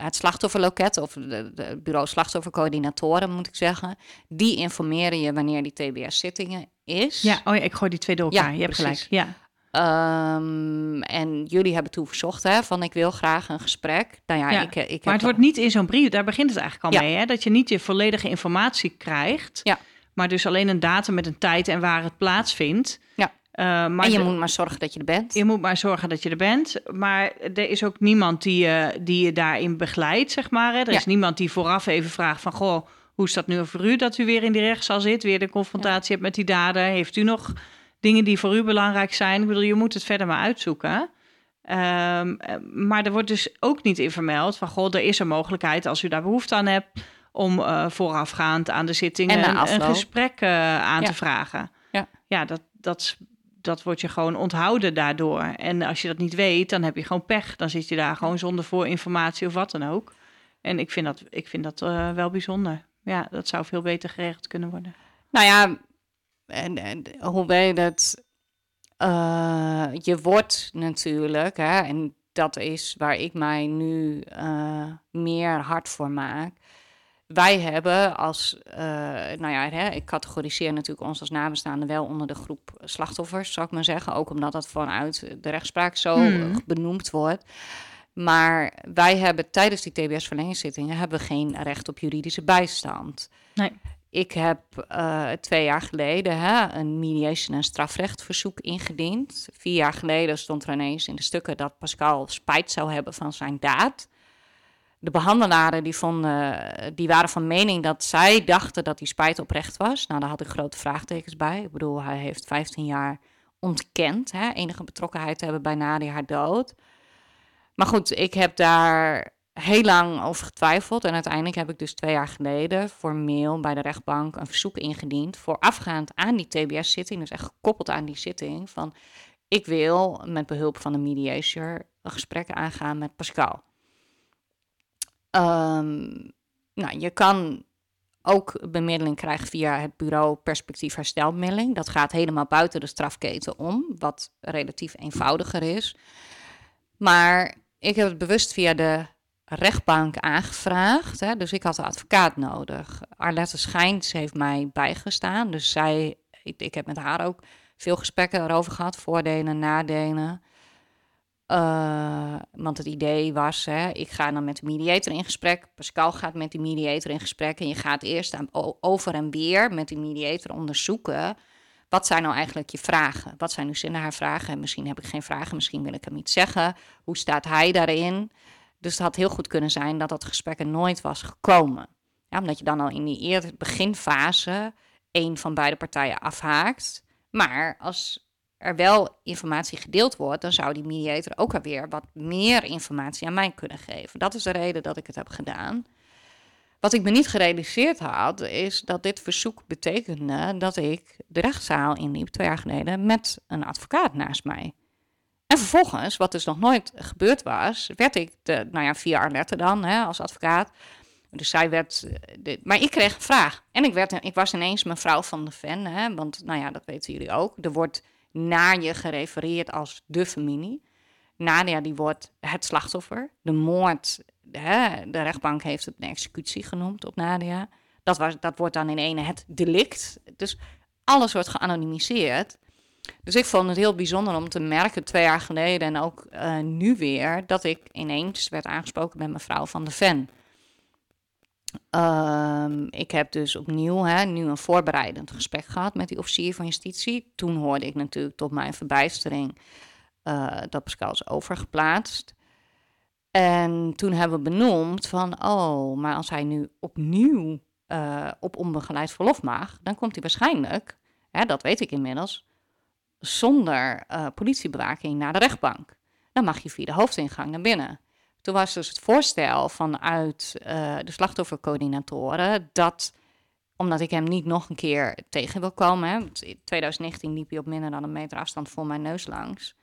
het slachtofferloket, of de, bureau slachtoffercoördinatoren moet ik zeggen. Die informeren je wanneer die TBS-zittingen is. Ja, oh ja, ik gooi die twee door elkaar. Ja, je hebt precies. gelijk. Ja. Um, en jullie hebben toen verzocht hè, van ik wil graag een gesprek. Nou ja, ja. ik, ik maar het wordt niet in zo'n brief, daar begint het eigenlijk al ja. mee, hè? dat je niet je volledige informatie krijgt, ja. maar dus alleen een datum met een tijd en waar het plaatsvindt. Ja. Uh, maar en je de, moet maar zorgen dat je er bent. Je moet maar zorgen dat je er bent. Maar er is ook niemand die, uh, die je daarin begeleidt, zeg maar. Hè? Er is niemand die vooraf even vraagt van... goh, hoe is dat nu voor u dat u weer in die rechtszaal zit... weer de confrontatie hebt met die dader? Heeft u nog dingen die voor u belangrijk zijn. Ik bedoel, je moet het verder maar uitzoeken. Um, maar er wordt dus ook niet in vermeld van... goh, er is een mogelijkheid als u daar behoefte aan hebt... om uh, voorafgaand aan de zitting een, een, gesprek uh, aan ja. te vragen. Ja, ja dat, dat, dat wordt je gewoon onthouden daardoor. En als je dat niet weet, dan heb je gewoon pech. Dan zit je daar gewoon zonder voorinformatie of wat dan ook. En ik vind dat, ik vind dat uh, wel bijzonder. Ja, dat zou veel beter geregeld kunnen worden. Nou ja, en, en hoe weet het? Uh, je wordt natuurlijk, hè, en dat is waar ik mij nu uh, meer hard voor maak. wij hebben als, uh, nou ja, hè, ik categoriseer natuurlijk ons als nabestaanden wel onder de groep slachtoffers, zou ik maar zeggen. Ook omdat dat vanuit de rechtspraak zo hmm. benoemd wordt. Maar wij hebben tijdens die TBS-verlengingszittingen hebben we geen recht op juridische bijstand. Nee. Ik heb uh, twee jaar geleden hè, een mediation- en strafrechtverzoek ingediend. Vier jaar geleden stond er ineens in de stukken dat Pascal spijt zou hebben van zijn daad. De behandelaren die, vonden, die waren van mening dat zij dachten dat die spijt oprecht was. Nou, daar had ik grote vraagtekens bij. Ik bedoel, hij heeft 15 jaar ontkend hè, enige betrokkenheid te hebben bij Nadia haar dood. Maar goed, ik heb daar heel lang over getwijfeld. En uiteindelijk heb ik dus twee jaar geleden formeel bij de rechtbank een verzoek ingediend. Voorafgaand aan die TBS-zitting, dus echt gekoppeld aan die zitting. Van ik wil met behulp van een mediator een gesprek aangaan met Pascal. Um, nou, je kan ook bemiddeling krijgen via het bureau perspectief herstelbemiddeling. Dat gaat helemaal buiten de strafketen om, wat relatief eenvoudiger is. Maar ik heb het bewust via de rechtbank aangevraagd. Hè, dus ik had een advocaat nodig. Arlette Schijns heeft mij bijgestaan. Dus zij, ik, heb met haar ook veel gesprekken erover gehad. Voordelen, nadelen. Uh, want het idee was, hè, ik ga dan met de mediator in gesprek. Pascal gaat met die mediator in gesprek. En je gaat eerst aan, over en weer met die mediator onderzoeken. Wat zijn nou eigenlijk je vragen? Wat zijn nu zinnen haar vragen? En misschien heb ik geen vragen, misschien wil ik hem iets zeggen. Hoe staat hij daarin? Dus het had heel goed kunnen zijn dat dat gesprek er nooit was gekomen. Ja, omdat je dan al in die eerste beginfase een van beide partijen afhaakt. Maar als er wel informatie gedeeld wordt, dan zou die mediator ook alweer wat meer informatie aan mij kunnen geven. Dat is de reden dat ik het heb gedaan. Wat ik me niet gerealiseerd had, is dat dit verzoek betekende dat ik de rechtszaal inliep twee jaar geleden met een advocaat naast mij. En vervolgens, wat dus nog nooit gebeurd was, werd ik, de, nou ja, via Arlette dan, hè, als advocaat. Dus zij werd, de, maar ik kreeg een vraag. En ik, werd, ik was ineens mevrouw van de fan, hè, want nou ja, dat weten jullie ook. Er wordt naar je gerefereerd als de familie. Nadia die wordt het slachtoffer. De moord, hè, de rechtbank heeft het een executie genoemd op Nadia. Dat, was, dat wordt dan in ene het delict. Dus alles wordt geanonimiseerd. Dus ik vond het heel bijzonder om te merken, twee jaar geleden en ook uh, nu weer, dat ik ineens werd aangesproken met mevrouw van de Ven. Um, ik heb dus opnieuw hè, nu een voorbereidend gesprek gehad met die officier van justitie. Toen hoorde ik natuurlijk tot mijn verbijstering uh, dat Pascal is overgeplaatst. En toen hebben we benoemd van, oh, maar als hij nu opnieuw uh, op onbegeleid verlof mag, dan komt hij waarschijnlijk, hè, dat weet ik inmiddels, zonder uh, politiebewaking naar de rechtbank. Dan mag je via de hoofdingang naar binnen. Toen was dus het voorstel vanuit uh, de slachtoffercoördinatoren dat, omdat ik hem niet nog een keer tegen wil komen, hè, in 2019 liep hij op minder dan een meter afstand voor mijn neus langs.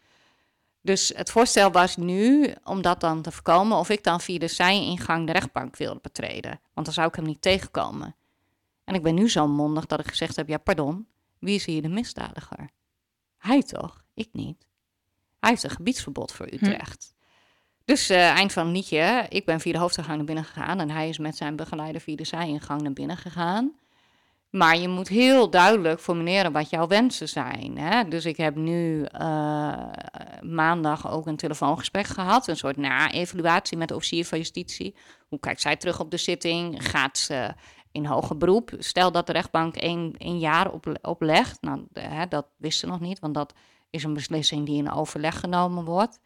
Dus het voorstel was nu om dat dan te voorkomen of ik dan via de zijingang de rechtbank wilde betreden. Want dan zou ik hem niet tegenkomen. En ik ben nu zo mondig dat ik gezegd heb, ja pardon, wie is hier de misdadiger? Hij toch? Ik niet. Hij heeft een gebiedsverbod voor hm. Utrecht. Dus uh, eind van het liedje, ik ben via de hoofdingang naar binnen gegaan en hij is met zijn begeleider via de zijingang naar binnen gegaan. Maar je moet heel duidelijk formuleren wat jouw wensen zijn. Hè? Dus ik heb nu uh, maandag ook een telefoongesprek gehad. Een soort na-evaluatie met de officier van justitie. Hoe kijkt zij terug op de zitting? Gaat ze in hoger beroep? Stel dat de rechtbank één, één jaar op, oplegt. Nou, hè, dat wist ze nog niet, want dat is een beslissing die in overleg genomen wordt.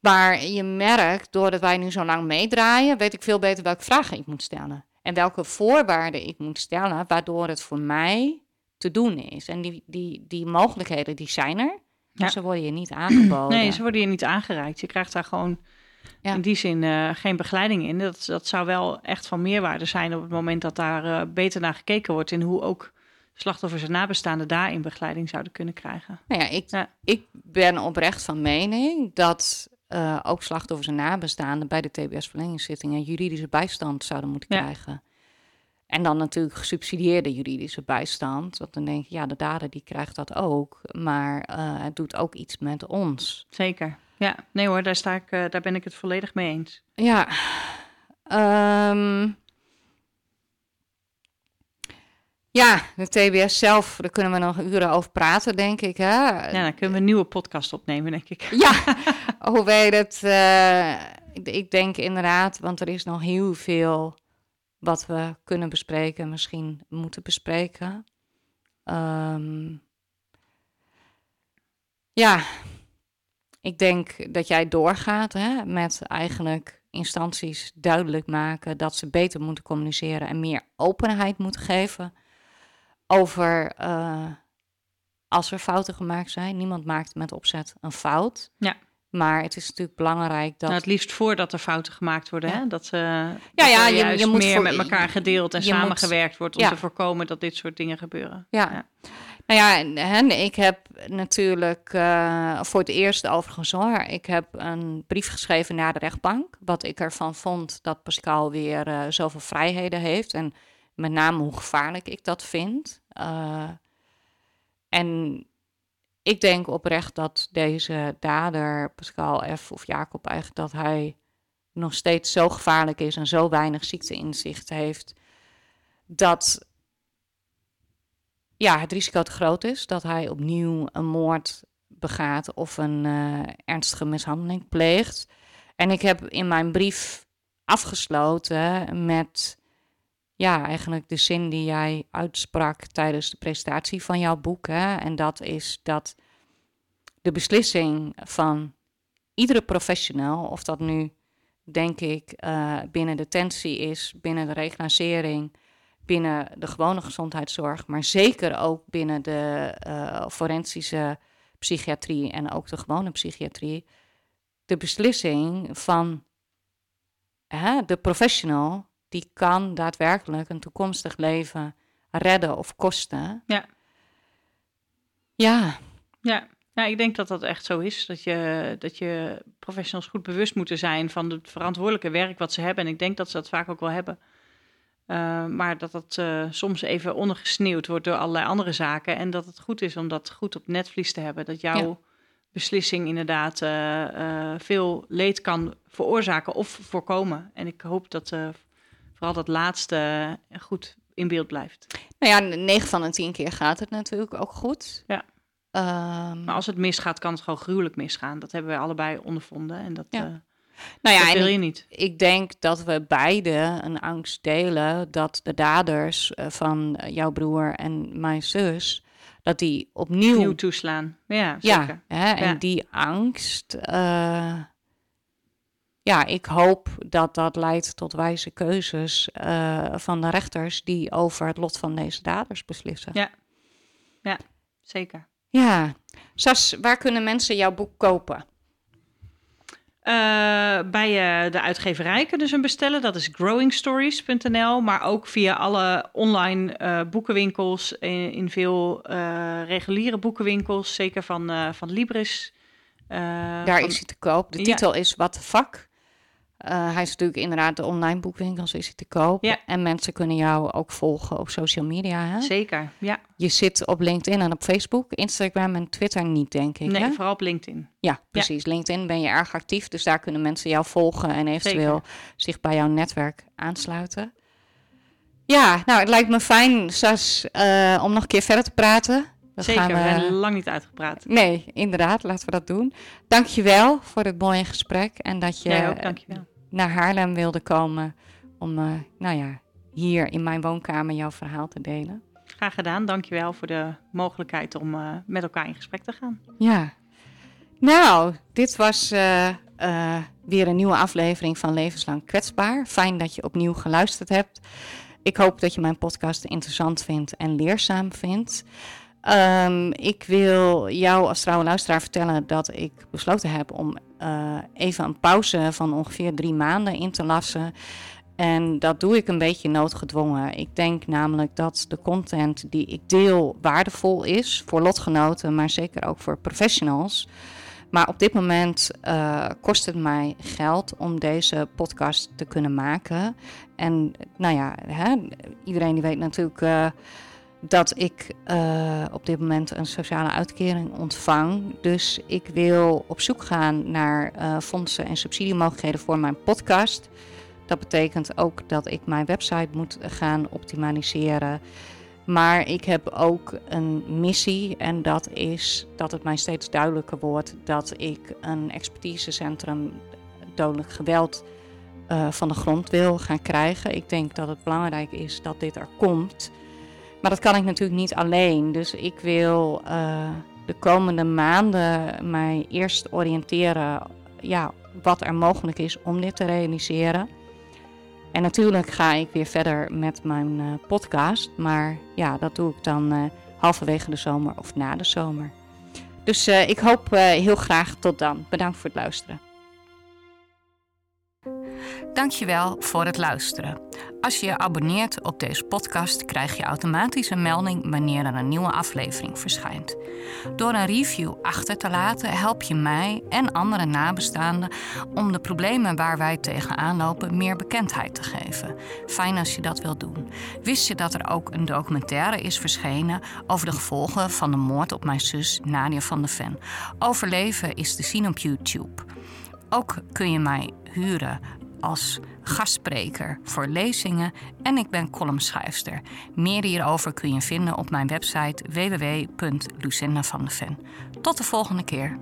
Maar je merkt, doordat wij nu zo lang meedraaien, weet ik veel beter welke vragen ik moet stellen. En welke voorwaarden ik moet stellen, waardoor het voor mij te doen is. En die, die, die mogelijkheden, die zijn er. Maar ze worden je niet aangeboden. Nee, ze worden je niet aangereikt. Je krijgt daar gewoon in die zin uh, geen begeleiding in. Dat, dat zou wel echt van meerwaarde zijn op het moment dat daar uh, beter naar gekeken wordt. En hoe ook slachtoffers en nabestaanden daarin begeleiding zouden kunnen krijgen. Nou ja, ik, ik ben oprecht van mening dat uh, ook slachtoffers en nabestaanden bij de TBS-verlengingszittingen juridische bijstand zouden moeten krijgen. En dan natuurlijk gesubsidieerde juridische bijstand. Want dan denk je, ja, de dader die krijgt dat ook. Maar uh, het doet ook iets met ons. Zeker. Ja, nee hoor, daar, sta ik, uh, daar ben ik het volledig mee eens. Ja. Um, Ja, de TBS zelf, daar kunnen we nog uren over praten, denk ik. Hè? Ja, dan kunnen we een nieuwe podcast opnemen, denk ik. Ja, hoe weet het? Uh, ik denk inderdaad, want er is nog heel veel wat we kunnen bespreken, misschien moeten bespreken. Um, ja, ik denk dat jij doorgaat hè, met eigenlijk instanties duidelijk maken dat ze beter moeten communiceren en meer openheid moeten geven over uh, als er fouten gemaakt zijn. Niemand maakt met opzet een fout. Ja. Maar het is natuurlijk belangrijk dat. Nou, het liefst voordat er fouten gemaakt worden. Hè? Dat, uh, ja, ja, je, juist je moet meer met elkaar gedeeld en samengewerkt wordt om ja. te voorkomen dat dit soort dingen gebeuren. Ja. ja. Nou ja, en ik heb natuurlijk uh, voor het eerst overigens hoor. Ik heb een brief geschreven naar de rechtbank. Wat ik ervan vond dat Pascal weer uh, zoveel vrijheden heeft. En met name hoe gevaarlijk ik dat vind. Uh, en ik denk oprecht dat deze dader, Pascal F. of Jacob, eigenlijk dat hij nog steeds zo gevaarlijk is en zo weinig ziekteinzicht heeft. Dat ja, het risico te groot is dat hij opnieuw een moord begaat of een uh, ernstige mishandeling pleegt. En ik heb in mijn brief afgesloten met ja, eigenlijk de zin die jij uitsprak tijdens de presentatie van jouw boek. Hè? En dat is dat de beslissing van iedere professional, of dat nu denk ik uh, binnen de tensie is, binnen de reclassering, binnen de gewone gezondheidszorg, maar zeker ook binnen de uh, forensische psychiatrie en ook de gewone psychiatrie, de beslissing van hè, de professional die kan daadwerkelijk een toekomstig leven redden of kosten. Ja. Ja. Ja. Ja, ik denk dat dat echt zo is. Dat je, dat je professionals goed bewust moeten zijn van het verantwoordelijke werk wat ze hebben. En ik denk dat ze dat vaak ook wel hebben. Uh, maar dat dat uh, soms even ondergesneeuwd wordt door allerlei andere zaken. En dat het goed is om dat goed op netvlies te hebben. Dat jouw ja. beslissing inderdaad uh, veel leed kan veroorzaken of voorkomen. En ik hoop dat vooral dat laatste goed in beeld blijft. Nou ja, 9 van de 10 keer gaat het natuurlijk ook goed. Ja. Um, maar als het misgaat, kan het gewoon gruwelijk misgaan. Dat hebben wij allebei ondervonden. En dat, ja. Nou ja, dat wil je ik, niet. Ik denk dat we beide een angst delen dat de daders uh, van jouw broer en mijn zus, dat die opnieuw Nieuw toeslaan. Ja, ja, zeker. hè, en Ja. die angst. eh, ja, ik hoop dat dat leidt tot wijze keuzes eh, van de rechters die over het lot van deze daders beslissen. Ja. Ja, zeker. Ja. Sas, waar kunnen mensen jouw boek kopen? Eh, bij eh, de uitgeverij kunnen ze hem bestellen. Dat is growingstories.nl. Maar ook via alle online eh, boekenwinkels. In, in veel reguliere boekenwinkels. Zeker van, van Libris. Daar van- is hij te koop. De Ja. titel is Wat de vak. Eh, hij is natuurlijk inderdaad de online boekwinkels is hij te koop. Ja. En mensen kunnen jou ook volgen op social media. Hè? Zeker, ja. Je zit op LinkedIn en op Facebook, Instagram en Twitter niet, denk ik. Nee, hè? vooral op LinkedIn. Ja, precies. LinkedIn ben je erg actief, dus daar kunnen mensen jou volgen en eventueel zich bij jouw netwerk aansluiten. Ja, nou, het lijkt me fijn, Sas, eh, om nog een keer verder te praten. Dat Zeker, gaan we we... zijn lang niet uitgepraat. Nee, inderdaad, laten we dat doen. Dankjewel voor dit mooie gesprek en dat je Jij ook, dankjewel. Naar Haarlem wilde komen om, eh, nou ja, hier in mijn woonkamer jouw verhaal te delen. Graag gedaan, dankjewel voor de mogelijkheid om eh, met elkaar in gesprek te gaan. Ja. Nou, dit was eh, weer een nieuwe aflevering van Levenslang Kwetsbaar. Fijn dat je opnieuw geluisterd hebt. Ik hoop dat je mijn podcast interessant vindt en leerzaam vindt. Ehm, ik wil jou als trouwe luisteraar vertellen dat ik besloten heb om eh, even een pauze van ongeveer drie maanden in te lassen. En dat doe ik een beetje noodgedwongen. Ik denk namelijk dat de content die ik deel waardevol is voor lotgenoten, maar zeker ook voor professionals. Maar op dit moment eh, kost het mij geld om deze podcast te kunnen maken. En nou ja, hè, iedereen die weet natuurlijk eh, dat ik eh, op dit moment een sociale uitkering ontvang. Dus ik wil op zoek gaan naar eh, fondsen en subsidiemogelijkheden voor mijn podcast. Dat betekent ook dat ik mijn website moet gaan optimaliseren. Maar ik heb ook een missie en dat is dat het mij steeds duidelijker wordt dat ik een expertisecentrum dodelijk geweld uh, van de grond wil gaan krijgen. Ik denk dat het belangrijk is dat dit er komt. Maar dat kan ik natuurlijk niet alleen. Dus ik wil uh, de komende maanden mij eerst oriënteren ja, wat er mogelijk is om dit te realiseren. En natuurlijk ga ik weer verder met mijn uh, podcast. Maar ja, dat doe ik dan uh, halverwege de zomer of na de zomer. Dus ik hoop heel graag tot dan. Bedankt voor het luisteren. Dankjewel voor het luisteren. Als je je abonneert op deze podcast, krijg je automatisch een melding wanneer er een nieuwe aflevering verschijnt. Door een review achter te laten help je mij en andere nabestaanden om de problemen waar wij tegenaan lopen meer bekendheid te geven. Fijn als je dat wilt doen. Wist je dat er ook een documentaire is verschenen over de gevolgen van de moord op mijn zus Nadia van der Ven? Overleven is te zien op YouTube. Ook kun je mij huren als gastspreker voor lezingen en ik ben columnschrijfster. Meer hierover kun je vinden op mijn website www.lucindavandeven. Tot de volgende keer.